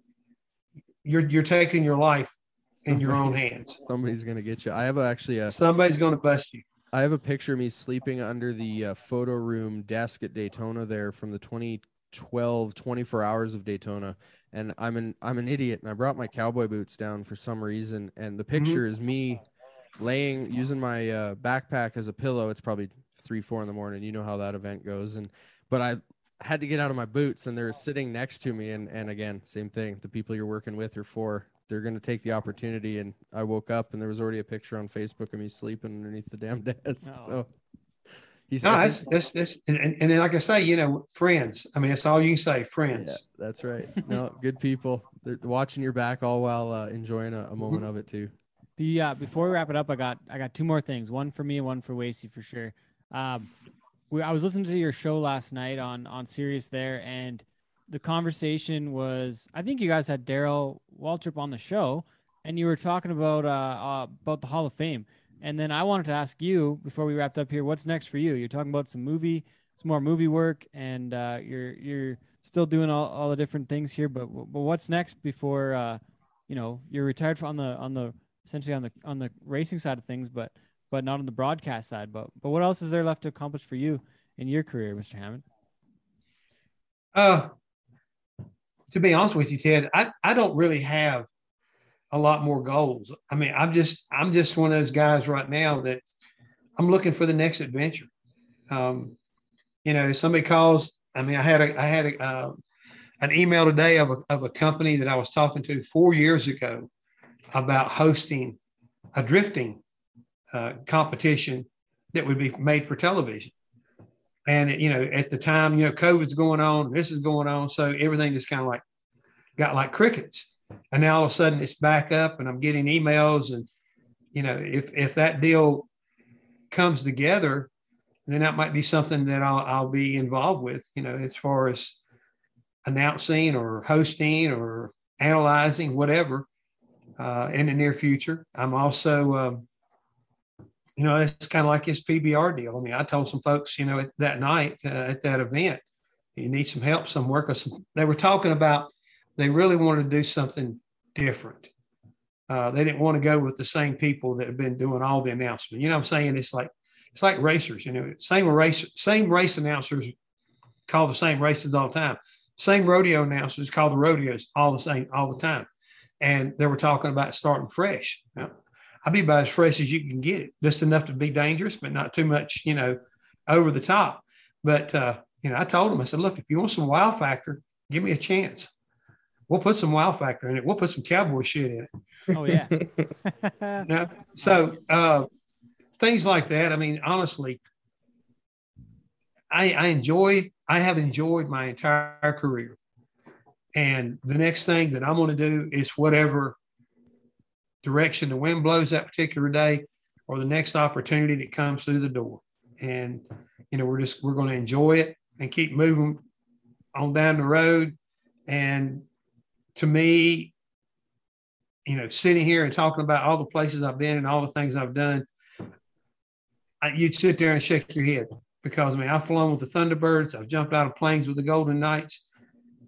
you're you're taking your life in your own hands. Somebody's gonna get you. I have a, actually a Somebody's going to bust you. I have a picture of me sleeping under the uh, photo room desk at Daytona there from the 2012 24 hours of Daytona. And I'm an I'm an idiot and I brought my cowboy boots down for some reason. And the picture is me laying using my uh, backpack as a pillow. It's probably three four in the morning. You know how that event goes. And but I had to get out of my boots and they're sitting next to me. And and again, same thing. The people you're working with are for they're going to take the opportunity. And I woke up and there was already a picture on Facebook of me sleeping underneath the damn desk. Oh. So he's No, that's that's that's and, and and then like I say, you know, friends. I mean, that's all you can say, yeah, friends. that's right. No, good people. They're watching your back all while uh, enjoying a, a moment of it too. Be, uh, before we wrap it up, I got I got two more things. One for me, and one for Wasey for sure. Um, we, I was listening to your show last night on on Sirius there, and the conversation was I think you guys had Darrell Waltrip on the show, and you were talking about uh, uh about the Hall of Fame. And then I wanted to ask you before we wrapped up here, what's next for you? You're talking about some movie, some more movie work, and uh, you're you're still doing all, all the different things here. But but what's next before uh, you know you're retired from on the on the essentially on the on the racing side of things, but but not on the broadcast side. But but what else is there left to accomplish for you in your career, Mr. Hammond? Uh, to be honest with you, Ted, I, I don't really have a lot more goals. I mean, I'm just I'm just one of those guys right now that I'm looking for the next adventure. Um, you know, somebody calls. I mean, I had a I had a, uh, an email today of a of a company that I was talking to four years ago about hosting a drifting uh, competition that would be made for television. And you know, at the time, you know, COVID's going on, this is going on, so everything just kind of like got like crickets. And now all of a sudden it's back up, and I'm getting emails, and you know, if if that deal comes together, then that might be something that I'll I'll be involved with. You know, as far as announcing or hosting or analyzing whatever uh, in the near future. I'm also um, you know, it's kind of like his PBR deal. I mean, I told some folks, you know, at, that night uh, at that event, you need some help somewhere because they were talking about they really wanted to do something different. Uh, they didn't want to go with the same people that have been doing all the announcement. You know, what I'm saying it's like it's like racers. You know, same race same race announcers call the same races all the time. Same rodeo announcers call the rodeos all the same all the time. And they were talking about starting fresh. I'll be about as fresh as you can get it, just enough to be dangerous, but not too much, you know, over the top. But uh, you know, I told him, I said, look, if you want some wow factor, give me a chance. We'll put some wow factor in it. We'll put some cowboy shit in it. Oh yeah. Yeah. So uh, things like that. I mean, honestly, I, I enjoy. I have enjoyed my entire career, and the next thing that I'm going to do is whatever direction the wind blows that particular day. or the next opportunity that comes through the door. And, you know, we're just, we're going to enjoy it and keep moving on down the road. And to me, you know, sitting here and talking about all the places I've been and all the things I've done, I, you'd sit there and shake your head because I mean, I've flown with the Thunderbirds, I've jumped out of planes with the Golden Knights.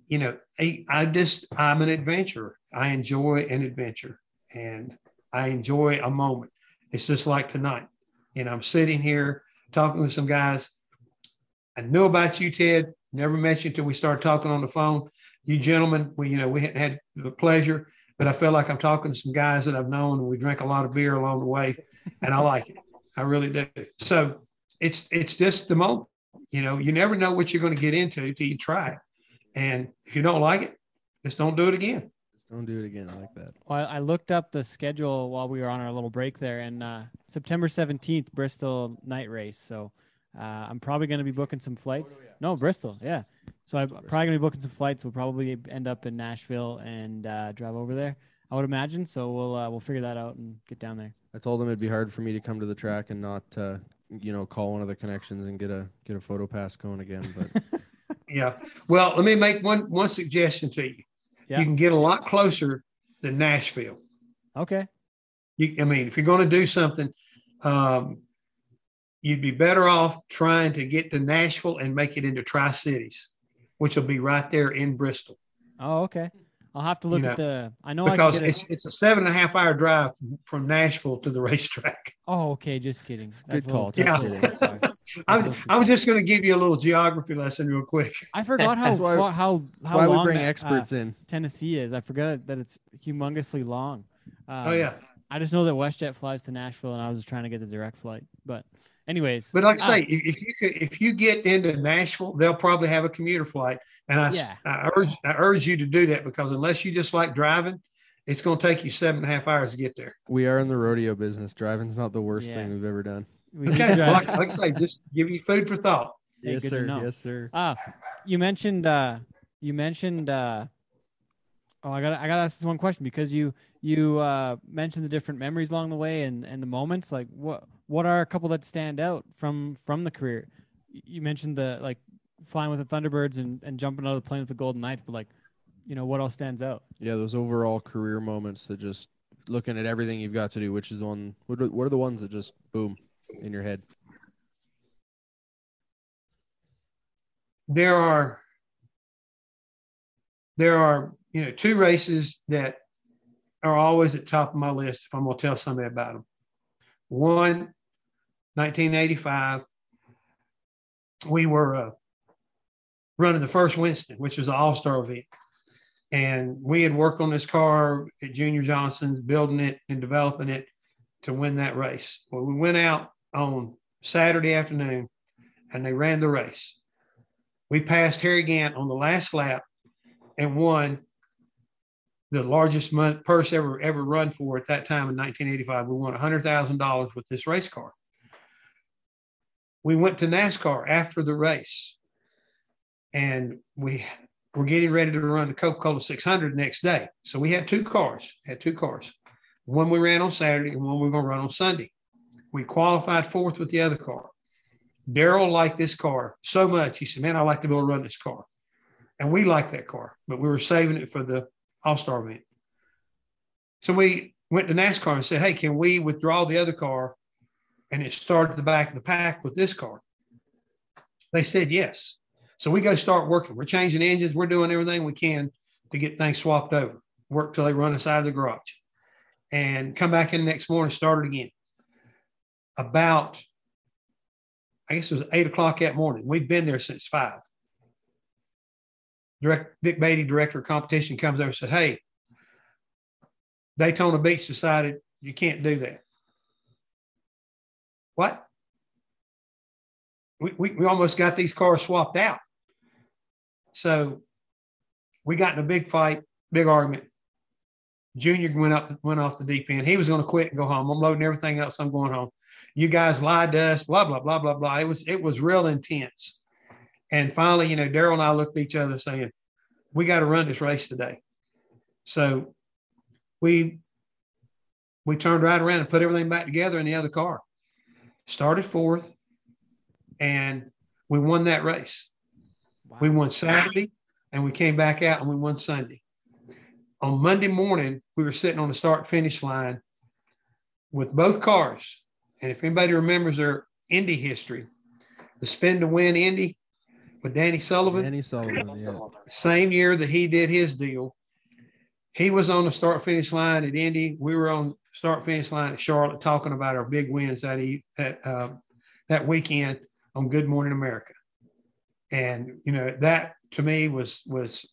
You know, I, I just, I'm an adventurer. I enjoy an adventure and I enjoy a moment. It's just like tonight. And I'm sitting here talking with some guys. I know about you, Ted. Never met you until we started talking on the phone. You gentlemen, we you know we hadn't had the pleasure, but I feel like I'm talking to some guys that I've known, and we drank a lot of beer along the way, and I like it. I really do. So it's it's just the moment. You know, you never know what you're going to get into till you try it. And if you don't like it, just don't do it again. Just don't do it again. I like that. Well, I looked up the schedule while we were on our little break there, and uh, September 17th, Bristol night race. So uh, I'm probably going to be booking some flights. No, Bristol, yeah. So I'm probably going to be booking some flights. We'll probably end up in Nashville and uh, drive over there. I would imagine. So we'll uh, we'll figure that out and get down there. I told him it'd be hard for me to come to the track and not, uh, you know, call one of the connections and get a get a photo pass going again. But Yeah. Well, let me make one one suggestion to you. Yeah. You can get a lot closer than Nashville. Okay. You, I mean, if you're going to do something, um, you'd be better off trying to get to Nashville and make it into Tri Cities, which will be right there in Bristol. Oh, okay. I'll have to look You at the. I know I Because can get it's it's a seven and a half hour drive from, from Nashville to the racetrack. Oh, okay. Just kidding. That's Good a little call. Yeah. I was, I was just going to give you a little geography lesson real quick. I forgot how why- how how why we long bring that, uh, experts in. Tennessee is. I forgot that it's humongously long. Um, oh yeah, I just know that WestJet flies to Nashville, and I was just trying to get the direct flight. But, anyways. but like I say, if if you could, if you get into Nashville, they'll probably have a commuter flight, and I, s- Yeah. I urge I urge you to do that because unless you just like driving, it's going to take you seven and a half hours to get there. We are in the rodeo business. Driving's not the worst Yeah. thing we've ever done. we Okay, driving. like, like I say, just give you food for thought. Hey, yes, good to sir. know. Yes, sir. Ah, you mentioned uh you mentioned uh oh I gotta I gotta ask this one question because you you uh mentioned the different memories along the way and and the moments like what what are a couple that stand out from from the career you mentioned the like flying with the thunderbirds and and jumping out of the plane with the golden knights but like you know what all stands out Yeah, those overall career moments that just looking at everything you've got to do, which is one. What are, what are the ones that just boom in your head? there are there are you know two races that are always at top of my list if I'm going to tell somebody about them. One, 1985, we were uh, running the first Winston, which was an all-star event, and we had worked on this car at Junior Johnson's, building it and developing it to win that race. Well, we went out on Saturday afternoon, and they ran the race we passed Harry Gant on the last lap and won the largest purse ever ever run for at that time in 1985. We won $100,000 with this race car. We went to NASCAR after the race and we were getting ready to run the Coca-Cola 600 next day. So we had two cars, had two cars. One we ran on Saturday and one we were going to run on Sunday. We qualified fourth with the other car. Darrell liked this car so much. He said, Man, I like to be able to run this car. And we liked that car, but we were saving it for the All Star event. So we went to NASCAR and said, Hey, can we withdraw the other car and it started at the back of the pack with this car? They said yes. So we go start working. We're changing engines. We're doing everything we can to get things swapped over. Work till they run us out of the garage and come back in the next morning, start it again. About I guess it was eight o'clock that morning. We'd been there since five. Direct Dick Beaty, director of competition, comes over and said, Hey, Daytona Beach decided you can't do that. What? We, we, we almost got these cars swapped out. So we got in a big fight, big argument. Junior went up, went off the deep end. He was going to quit and go home. I'm loading everything else. I'm going home you guys lied to us, blah, blah, blah, blah, blah. It was it was real intense. And finally, you know, Darrell and I looked at each other saying, We got to run this race today. So we we turned right around and put everything back together in the other car. Started fourth, and we won that race. We won Saturday, and we came back out and we won Sunday. On Monday morning, we were sitting on the start finish line with both cars. And if anybody remembers their Indy history, the spin to win Indy with Danny Sullivan, Danny Sullivan. Yeah. same year that he did his deal. He was on the start finish line at Indy. We were on start finish line at Charlotte talking about our big wins that that uh, that weekend on Good Morning America. And you know that to me was was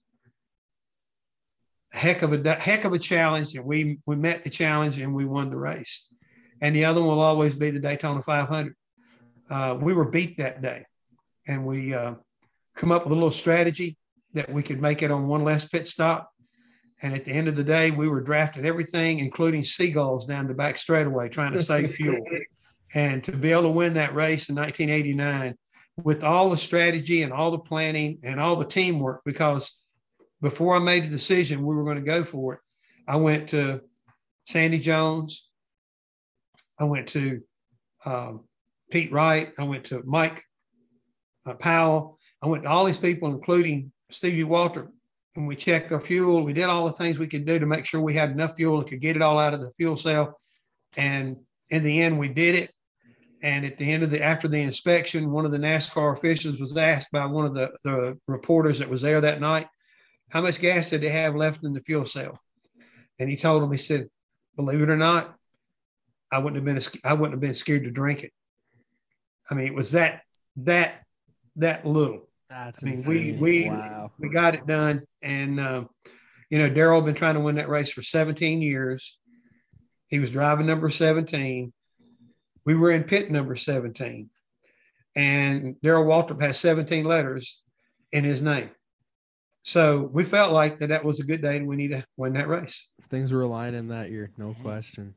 a heck of a heck of a challenge, and we we met the challenge and we won the race. And the other one will always be the Daytona 500. Uh, we were beat that day, and we uh, come up with a little strategy that we could make it on one less pit stop. And at the end of the day, we were drafting everything, including seagulls, down the back straightaway, trying to save fuel. And to be able to win that race in 1989 with all the strategy and all the planning and all the teamwork, because before I made the decision we were going to go for it, I went to Sandy Jones. I went to um, Pete Wright. I went to Mike uh, Powell. I went to all these people, including Stevie Walter, and we checked our fuel. We did all the things we could do to make sure we had enough fuel and could get it all out of the fuel cell. And in the end, we did it. And at the end of the after the inspection, one of the NASCAR officials was asked by one of the, the reporters that was there that night, how much gas did they have left in the fuel cell? And he told him, he said, believe it or not, I wouldn't have been I wouldn't have been scared to drink it. I mean, it was that that that little. That's I mean, we we wow. we got it done, and um, you know, Darrell been trying to win that race for 17 years. He was driving number 17. We were in pit number 17, and Darrell Waltrip has 17 letters in his name. So we felt like that that was a good day, and we need to win that race. Things were aligning that year, no question,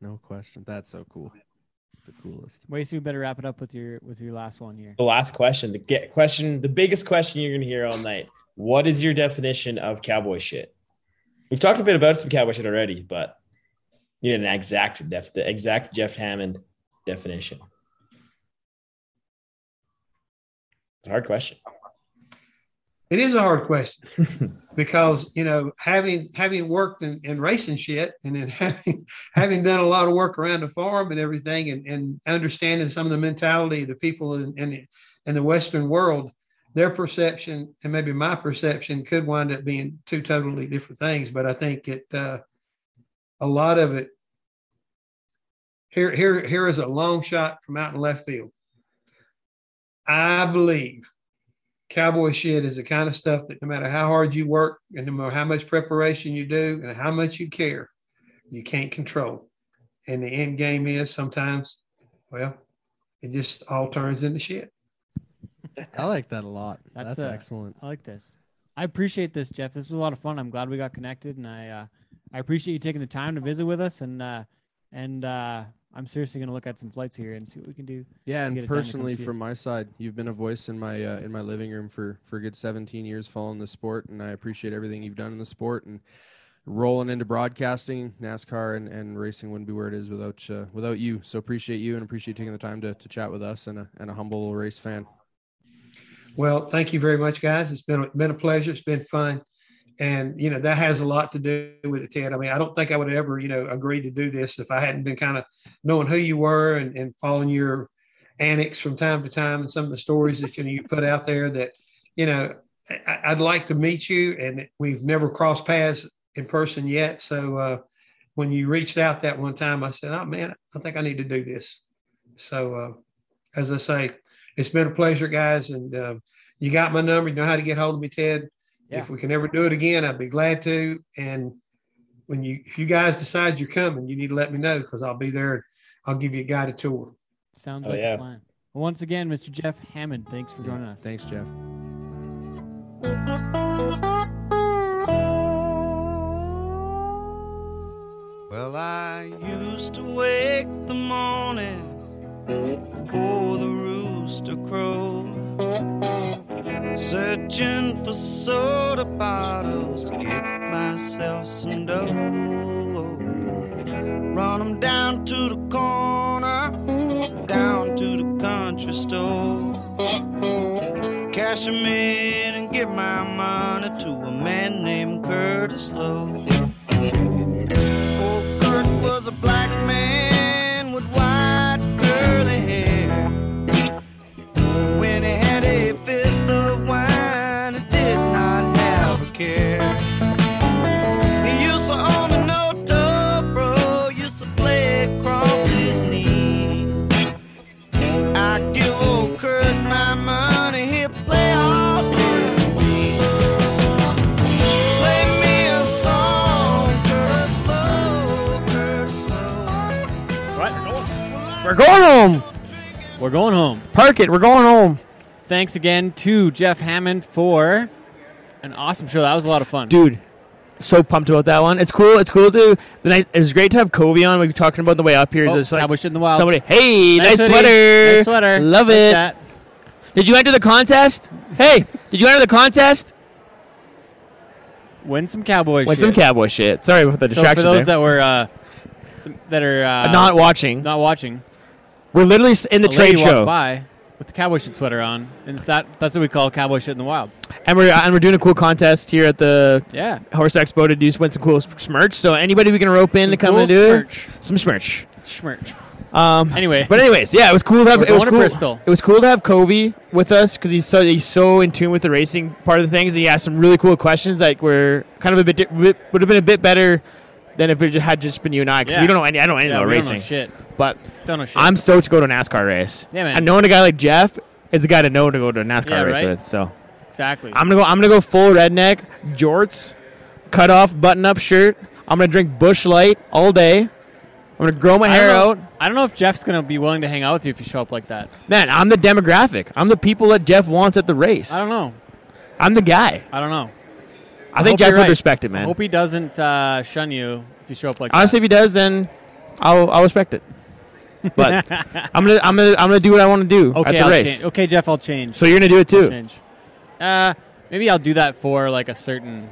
no question. That's so cool. The coolest. Wait, so we better wrap it up with your with your last one here. The last question, the get question, the biggest question you're gonna hear all night. What is your definition of cowboy shit? We've talked a bit about some cowboy shit already, but you need an exact def the exact Jeff Hammond definition. It's a hard question. It is a hard question because you know having having worked in, in racing shit and then having having done a lot of work around the farm and everything and, and understanding some of the mentality of the people in, in in the Western world, their perception and maybe my perception could wind up being two totally different things. But I think it uh, a lot of it here here here is a long shot from out in left field. I believe cowboy shit is the kind of stuff that no matter how hard you work and no matter how much preparation you do and how much you care, you can't control. And the end game is sometimes, well, it just all turns into shit. I like that a lot. That's, That's, uh, excellent. I like this. I appreciate this, Jeff. This was a lot of fun. I'm glad we got connected, and I uh, I appreciate you taking the time to visit with us. And uh, and uh, I'm seriously gonna look at some flights here and see what we can do. Yeah, and it done to come personally, from my side, you've been a voice in my uh, in my living room for for a good 17 years, following the sport, and I appreciate everything you've done in the sport and rolling into broadcasting, NASCAR, and, and racing wouldn't be where it is without uh, without you. So appreciate you and appreciate taking the time to, to chat with us and a and a humble race fan. Well, thank you very much, guys. It's been been a pleasure. It's been fun, and you know that has a lot to do with it, Ted. I mean, I don't think I would ever you know agreed to do this if I hadn't been kind of knowing who you were and, and following your annex from time to time and some of the stories that you, know, you put out there. That you know, I, I'd like to meet you, and we've never crossed paths in person yet. So uh, when you reached out that one time, I said, "Oh man, I think I need to do this." So uh, as I say, it's been a pleasure, guys, and uh, you got my number. You know how to get hold of me, Ted. Yeah. If we can ever do it again, I'd be glad to. And when you, if you guys decide you're coming, you need to let me know because I'll be there. and I'll give you a guided tour. Sounds Oh, like yeah. a plan. Well, once again, Mr. Jeff Hammond, thanks for joining us. Thanks, Jeff. Well, I used to wake the morning before the rooster crowed, searching for soda bottles to get myself some dough. Run 'em down to the corner, down to the country store. Cash 'em in and give my money to a man named Curtis Loew. Oh, Curt was a black man We're going home. We're going home. Park it. We're going home. Thanks again to Jeff Hammond for an awesome show. That was a lot of fun. dude. So pumped about that one. It's cool. It's cool to. The night. It was great to have Covey on. We were talking about the way up here. Oh, just like cowboy in the wild. somebody. Hey, nice, hoodie. sweater. Nice sweater. Love Like it. that. Did you enter the contest? Hey, did you enter the contest? Win some cowboy Win shit. some cowboy shit. Sorry for the distraction. So for those there. that were uh, th- that are uh, not watching. not watching, We're literally in the a trade show, by with the cowboy shit sweater on, and it's that that's what we call cowboy shit in the wild. and we're and we're doing a cool contest here at the Yeah. Horse Expo to do win some cool s- smerch. So anybody we can rope in Some to come cool and do smerch. some smerch. Schmerch. Um, Anyway. but anyways, yeah, it was cool to have. We're it was cool. Bristol. It was cool to have Covey with us because he's so he's so in tune with the racing part of the things. And he asked some really cool questions that were kind of a bit, bit would have been a bit better than if it had just been you and I. Because Yeah. we don't know any. I don't know anything Yeah, about racing. shit. But Don't know shit. I'm stoked to go to a NASCAR race. Yeah, man. And knowing a guy like Jeff is the guy to know to go to a NASCAR Yeah, race right? with. So exactly. I'm gonna go. I'm gonna go full redneck, jorts, cut off button up shirt. I'm gonna drink Busch Light all day. I'm gonna grow my I hair know- out. I don't know if Jeff's gonna be willing to hang out with you if you show up like that. Man, I'm the demographic. I'm the people that Jeff wants at the race. I don't know. I'm the guy. I don't know. I, think Jeff would right. respect it, man. I hope he doesn't uh, shun you if you show up like Honestly, if he does, then I'll I'll respect it. But I'm gonna I'm gonna I'm gonna do what I want to do. Okay, at the I'll race. change. Okay, Jeff, I'll change. So you're gonna do it I'll too. change. Uh, maybe I'll do that for like a certain.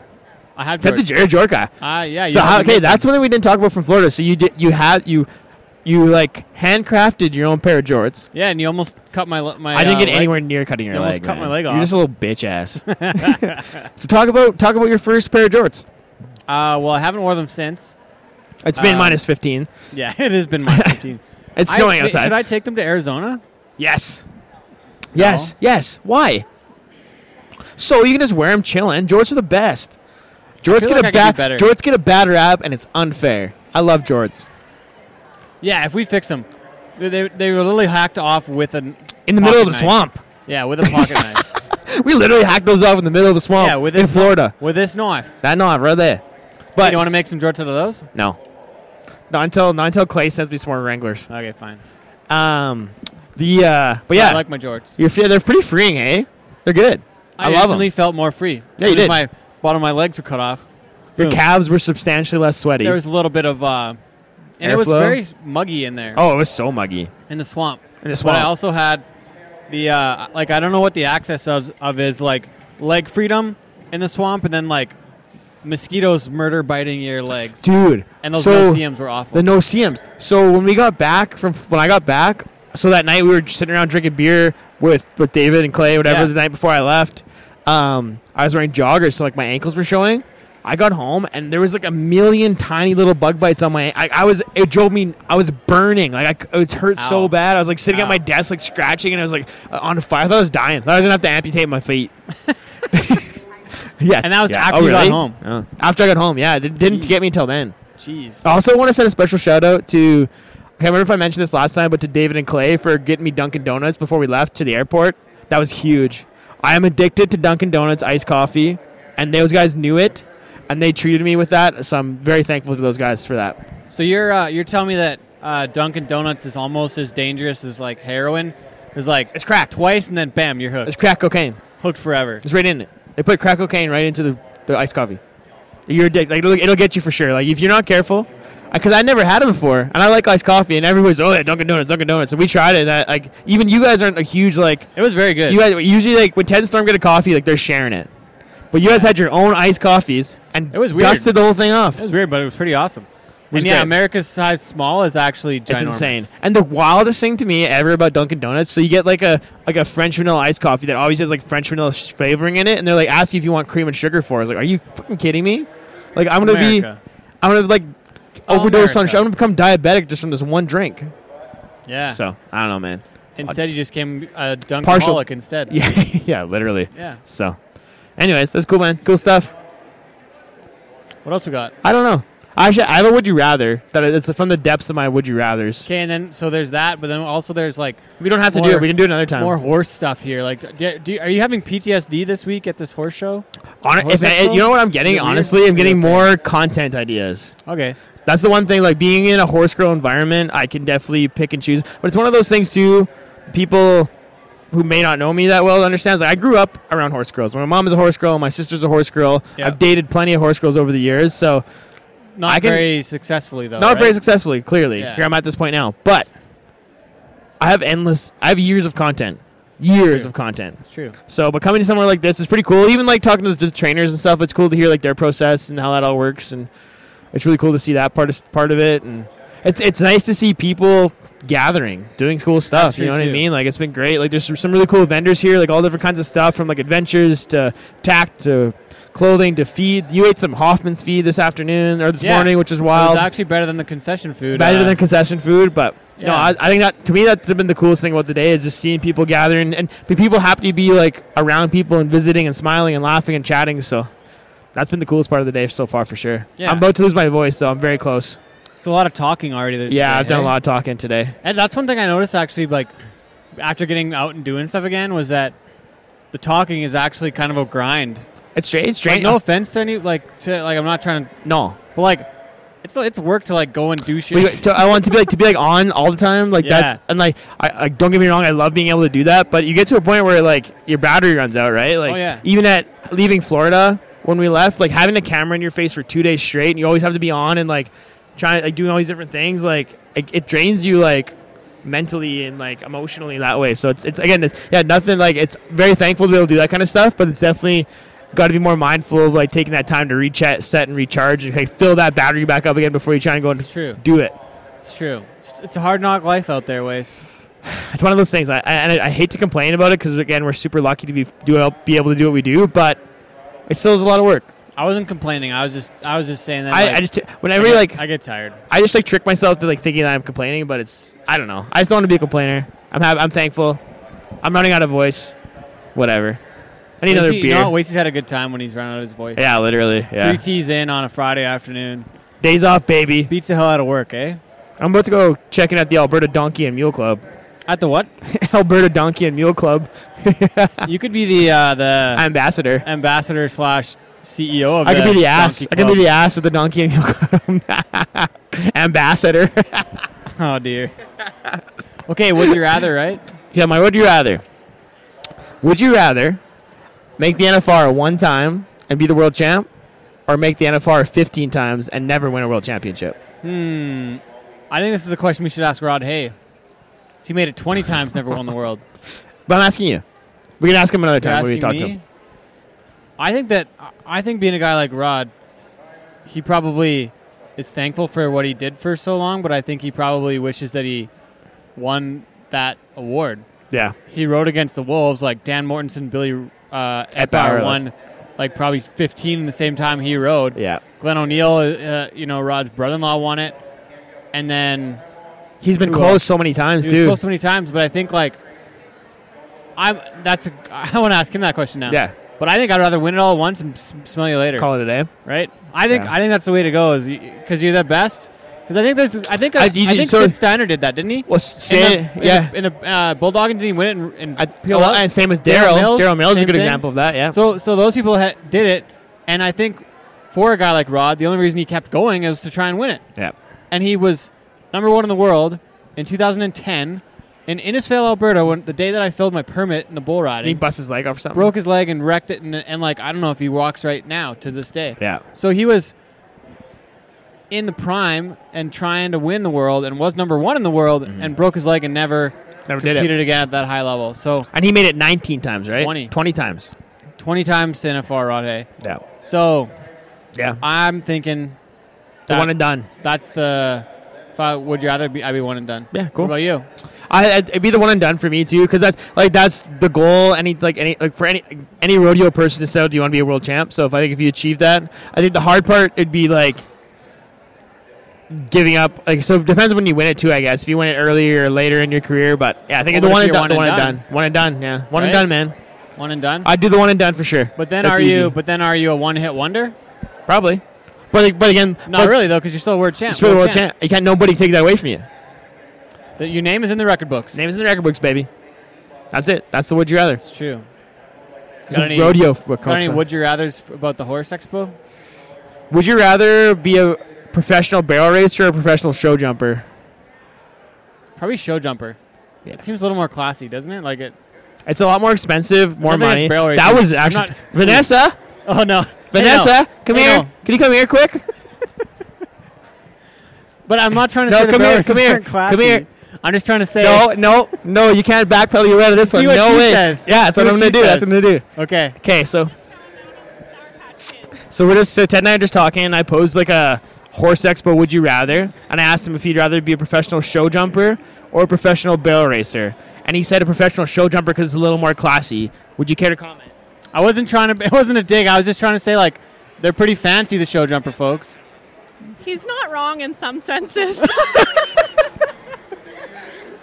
I had That's a George. Jared Jorka. Uh, yeah. So how, have to okay, that's them. something we didn't talk about from Florida. So you did you had you you like handcrafted your own pair of jorts. Yeah, and you almost cut my le- my. I didn't uh, get leg. anywhere near cutting your You leg. almost cut man. my leg off. You're just a little bitch ass. so talk about talk about your first pair of jorts. Uh, well, I haven't worn them since. It's been Um, minus 15. Yeah, it has been 15. It's I- snowing wait, outside. Should I take them to Arizona? Yes. Yes. Yes. Why? So you can just wear them chilling. Jorts are the best. Jorts get like a I bad better. Jorts get a bad rap, and it's unfair. I love jorts. Yeah, if we fix them, they, they, were literally hacked off with an In the middle of the knife. swamp. yeah with a pocket knife. We literally hacked those off in the middle of the swamp. Yeah, with in this Florida. with this knife. That knife right there. But you want to make some jorts out of those? no, not until not until Clay sends me some more Wranglers. Okay, fine. Um, the uh, but yeah, I like my jorts. you're they're pretty freeing, eh? They're good. I, I, love them. felt more free. Yeah, you did. My bottom of my legs were cut off. Your Boom. calves were substantially less sweaty. There was a little bit of, uh, and it was very muggy in there oh, it was so muggy in the swamp. in the But swamp. I also had the uh, like I don't know what the access of, of is like leg freedom in the swamp, and then like mosquitoes murder biting your legs. Dude, and those so no-see-ums were awful. the no-see-ums. So when we got back from when I got back, so that night we were just sitting around drinking beer with with David and Clay, whatever. Yeah. The night before I left, um, I was wearing joggers, so like my ankles were showing. I got home and there was like a million tiny little bug bites on my. I, I was it drove me. I was burning. Like I, it hurt so bad. I was like sitting at my desk like scratching and I was like uh, on fire. I thought I was dying. I was gonna have to amputate my feet. yeah, And that was yeah. after oh, you got home. Oh. After I got home, yeah, it didn't Jeez. get me until then. Jeez. I also want to send a special shout out to I can't remember if I mentioned this last time, but to David and Clay for getting me Dunkin' Donuts before we left to the airport. That was huge. I am addicted to Dunkin' Donuts iced coffee, and those guys knew it, and they treated me with that. So I'm very thankful to those guys for that. So you're uh, you're telling me that uh, Dunkin' Donuts is almost as dangerous as like heroin? It's like It's crack. twice and then bam, you're hooked. It's crack cocaine. hooked forever. It's right in it. They put crack cocaine right into the, the iced coffee. You're addicted. Like it'll, it'll get you for sure. Like if you're not careful, because I never had it before, and I like iced coffee, and everybody's oh yeah, Dunkin' Donuts, Dunkin' Donuts, and we tried it. And I, like even you guys aren't a huge like It was very good. You guys usually like when Ted and Storm get a coffee, like they're sharing it. But you guys had your own iced coffees and It was weird. dusted the whole thing off. it was weird, but it was pretty awesome. And yeah, great. America's size small is actually ginormous. It's insane. And the wildest thing to me ever about Dunkin' Donuts, so you get like a like a French vanilla iced coffee that always has like French vanilla sh- flavoring in it, and they're like ask you if you want cream and sugar for. it. I was like, are you fucking kidding me? Like I'm gonna America. be, I'm gonna like overdose on. Sugar. I'm gonna become diabetic just from this one drink. Yeah. So I don't know, man. Instead, you just came uh, a Partial- dunkaholic instead. Yeah, yeah, literally. Yeah. So, anyways, that's cool, man. Cool stuff. What else we got? I don't know. Actually, I have a would you rather that it's from the depths of my would you rather's. Okay, and then so there's that, but then also there's like We don't have to do it. We can do it another time. more horse stuff here. Like, do, do, are you having PTSD this week at this horse show? Hon- Horse if I- you know what I'm getting? Honestly, I'm getting more content ideas. Okay. That's the one thing. Like being in a horse girl environment, I can definitely pick and choose. But it's one of those things too. People who may not know me that well understands. Like I grew up around horse girls. My mom is a horse girl. My sister's a horse girl. Yeah. I've dated plenty of horse girls over the years. So Not I can- very successfully though. not right? very successfully. Clearly, Yeah. here I'm at this point now. But I have endless. I have years of content. Years of content. It's true. So, but coming to somewhere like this is pretty cool. Even like talking to the, trainers and stuff, it's cool to hear like their process and how that all works, and it's really cool to see that part of part of it. And it's it's nice to see people gathering, doing cool stuff. You know what I mean? Like it's been great. Like there's some really cool vendors here, like all different kinds of stuff, from like adventures to tact to clothing to feed. You ate some Hoffman's feed this afternoon or this Yeah. morning, which is It wild. was actually better than the concession food. Better uh, than concession food, but no. I, I think that to me that's been the coolest thing about the day is just seeing people gathering and, people happy to be like around people and visiting and smiling and laughing and chatting. So that's been the coolest part of the day so far for sure. Yeah. I'm about to lose my voice, so I'm very close. It's a lot of talking already. th- Yeah, today, I've done hey? a lot of talking today. And that's one thing I noticed actually, like after getting out and doing stuff again, was that the talking is actually kind of a grind. It's straight. It's Like, straight. no offense to any, like to like I'm not trying to, no. but like it's it's work to like go and do shit. to- I want to be like to be like on all the time. Like Yeah. that's and like I, I don't get me wrong. I love being able to do that, but you get to a point where like your battery runs out, right? Like Oh, yeah. even at leaving Florida when we left, like having a camera in your face for two days straight, and you always have to be on and like trying like doing all these different things. Like it, it drains you like mentally and like emotionally that way. So it's it's again it's, yeah nothing like it's very thankful to be able to do that kind of stuff, but it's definitely got to be more mindful of like taking that time to reset, set, and recharge, and like, fill that battery back up again before you try and go and it's true. do it. It's true. It's, a hard knock life out there, ways. It's one of those things. I, I, and I, I hate to complain about it because again, we're super lucky to be do be able to do what we do, but it still is a lot of work. I wasn't complaining. I was just I was just saying that. I, like, I just I whenever get, like I get tired. I just like trick myself to like thinking that I'm complaining, but it's I don't know. I just don't want to be a complainer. I'm happy, I'm thankful. I'm running out of voice. Whatever. I need another beer. You know? Wasey's had a good time when he's running out of his voice. yeah, literally. Yeah. Three teas in on a Friday afternoon. Days off, baby. Beats the hell out of work, eh? I'm about to go checking out the Alberta Donkey and Mule Club. At the what? Alberta Donkey and Mule Club you could be the uh, the ambassador. ambassador slash CEO of I could be the ass. I could be the ass of the Donkey and Mule Club. ambassador. Oh dear. okay, would you rather, right? Yeah, my would you rather? Would you rather make the NFR one time and be the world champ, or make the NFR 15 times and never win a world championship? Hmm. I think this is a question we should ask Rod Hay. He made it 20 times, never won the world. But I'm asking you. We can ask him another You're time when we talk me? to him. I think that I think being a guy like Rod, he probably is thankful for what he did for so long, but I think he probably wishes that he won that award. Yeah. He rode against the Wolves like Dan Mortensen, Billy uh, Etbauer, Etbauer won like probably 15 in the same time he rode. Yeah. Glen O'Neill, uh, you know, Rod's brother-in-law won it, and then He's been close else? so many times, he dude. close so many times. But I think like I'm that's a, I want to ask him that question now. Yeah. But I think I'd rather win it all once and s- smell you later. Call it a day. right? I think Yeah. I think that's the way to go is because you're the best. Because I think there's I think I- I, think so- Sid Steiner did that, didn't he? Well, In say, the- in yeah. in a uh, Bulldog, and didn't he win it? In I, well, and same as Daryl Daryl. Mills, is a good thing. example of that. Yeah. So so those people ha- did it, and I think for a guy like Rod, the only reason he kept going was to try and win it. yeah. And he was number one in the world in 2010 in Innisfail, Alberta, when the day that I filled my permit in the bull And he riding. busts his leg off or something. Broke his leg and wrecked it, and, and like I don't know if he walks right now to this day. Yeah. So he was in the prime and trying to win the world and was number one in the world mm-hmm. and broke his leg and never Never did competed it. again at that high level. So And he made it 19 times, right? 20. 20 times. 20 times to NFR Rod Hay. Yeah. So Yeah. I'm thinking The one and done. That's the. If I would you rather be? I'd be one and done. Yeah, cool. What about you? I I'd- it'd be the one and done for me too, because that's like that's the goal. Any like any like for any any rodeo person to say, do you want to be a world champ? So if I think if you achieve that, I think the hard part it'd be like giving up. Like so, it depends when you win it too. I guess if you win it earlier or later in your career, but yeah, I think Well, the one and done, the one one and and done, one and done, yeah, one and done, man. One and done. I'd do the one and done for sure. but then That's are easy. you? But then are you a one-hit wonder? probably? But but again, Not but really though, because you're still a world champ. You're still a world champ. You can't nobody take that away from you. The- your name is in the record books. Name's in the record books, baby. That's it. That's the would you rather. It's true. Got any- rodeo. Got any would you rather's about the horse expo? Would you rather be a professional barrel racer or professional show jumper? Probably show jumper. Yeah. It seems a little more classy, doesn't it? Like it. It's a lot more expensive, more money. That was actually not- Vanessa. Oh no, Vanessa, Hey, no. come Hey, here. no. Can you come here quick? But I'm not trying to No, say the come barrel here, come here, classy. come here. I'm just trying to say. no, no, no. You can't backpedal your way out of this See one. what no she way. says. Yeah, that's what, what I'm gonna do. That's what I'm gonna do. Okay. Okay, so so we're just so Ted and I are just talking. And I posed like a horse expo. Would you rather? And I asked him if he'd rather be a professional show jumper or a professional barrel racer. And he said a professional show jumper because it's a little more classy. Would you care to comment? I wasn't trying to. It wasn't a dig. I was just trying to say like they're pretty fancy, the show jumper folks. He's not wrong in some senses.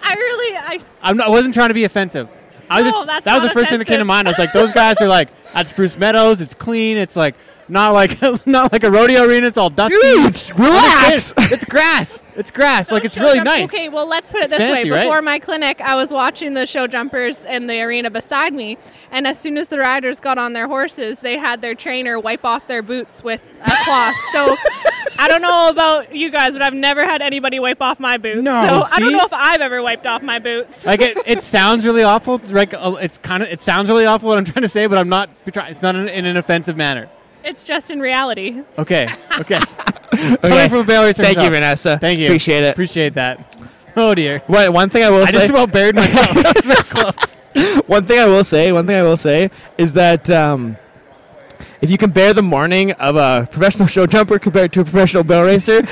I really, I I'm not, I wasn't trying to be offensive. I was No, just that's that was the not first thing that came to mind. I was like, those guys are like at Spruce Meadows. It's clean. It's like not like not like a rodeo arena. It's all dusty. Dude, relax. It's grass. It's grass. Like it's really jump- nice. Okay, well, let's put it It's this fancy, way. right? Before my clinic, I was watching the show jumpers in the arena beside me, and as soon as the riders got on their horses, they had their trainer wipe off their boots with a cloth. so I don't know about you guys, but I've never had anybody wipe off my boots. No, so I don't know if I've ever wiped off my boots. like it, it sounds really awful. Like uh, it's kind of it sounds really awful what I'm trying to say, but I'm not. It's not in, in an offensive manner. It's just in reality. Okay. Okay. Okay. Coming from a barrel racer Thank you. Vanessa. Thank you. Appreciate it. Appreciate that. Oh dear. What, one thing I will I say. just about buried myself. that was very close. one thing I will say, one thing I will say is that um, if you compare the morning of a professional show jumper compared to a professional barrel racer,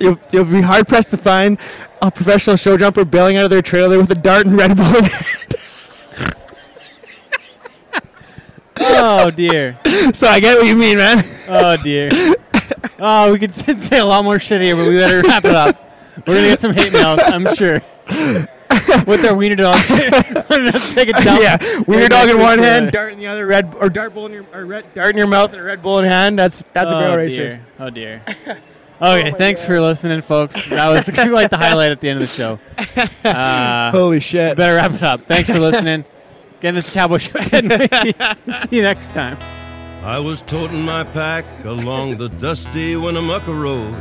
you'll, you'll be hard pressed to find a professional show jumper bailing out of their trailer with a dart and Red Bull. in hand. Oh dear. so I get what you mean, man. Oh dear. Oh, we could say a lot more shit here, but we better wrap it up. We're gonna get some hate mail, I'm sure. With their wiener dogs. Take a dump. yeah, wiener Right dog in one hand, dart in the other, red or dart bull in your or red, dart in your mouth and a Red Bull in hand. That's that's a oh, barrel racer. Dear. Oh dear. Okay, thanks for listening, folks. That was like the highlight at the end of the show. Uh, Holy shit! better wrap it up. Thanks for listening. Again, this is Cowboy Show. Ted and Wasey. See you next time. I was toting my pack along the dusty Winnemucca Road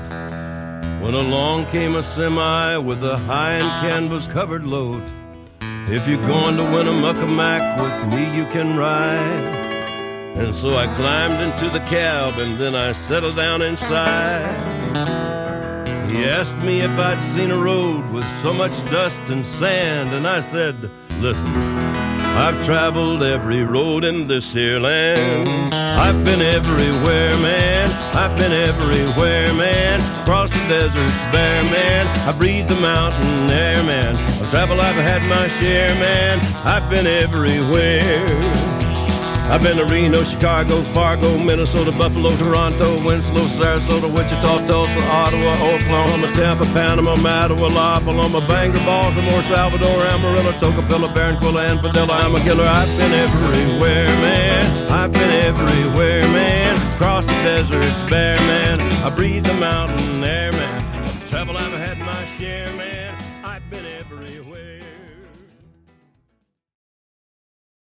when along came a semi with a high and canvas covered load. If you're going to Winnemucca Mac with me, you can ride. And so I climbed into the cab and then I settled down inside. He uh-huh. asked me if I'd seen a road with so much dust and sand, and I said, Listen, I've traveled every road in this here land. I've been everywhere, man. I've been everywhere, man. Across the deserts bare, man. I breathe the mountain air, man. Of travel, I've had my share, man. I've been everywhere. I've been to Reno, Chicago, Fargo, Minnesota, Buffalo, Toronto, Winslow, Sarasota, Wichita, Tulsa, Ottawa, Oklahoma, Tampa, Panama, Mattawa, La Paloma, Bangor, Baltimore, Salvador, Amarillo, Tocopilla, Barranquilla, and Padilla. I'm a killer. I've been everywhere, man. I've been everywhere, man. Across the deserts bare, man. I breathe the mountain air, man. Travel I've had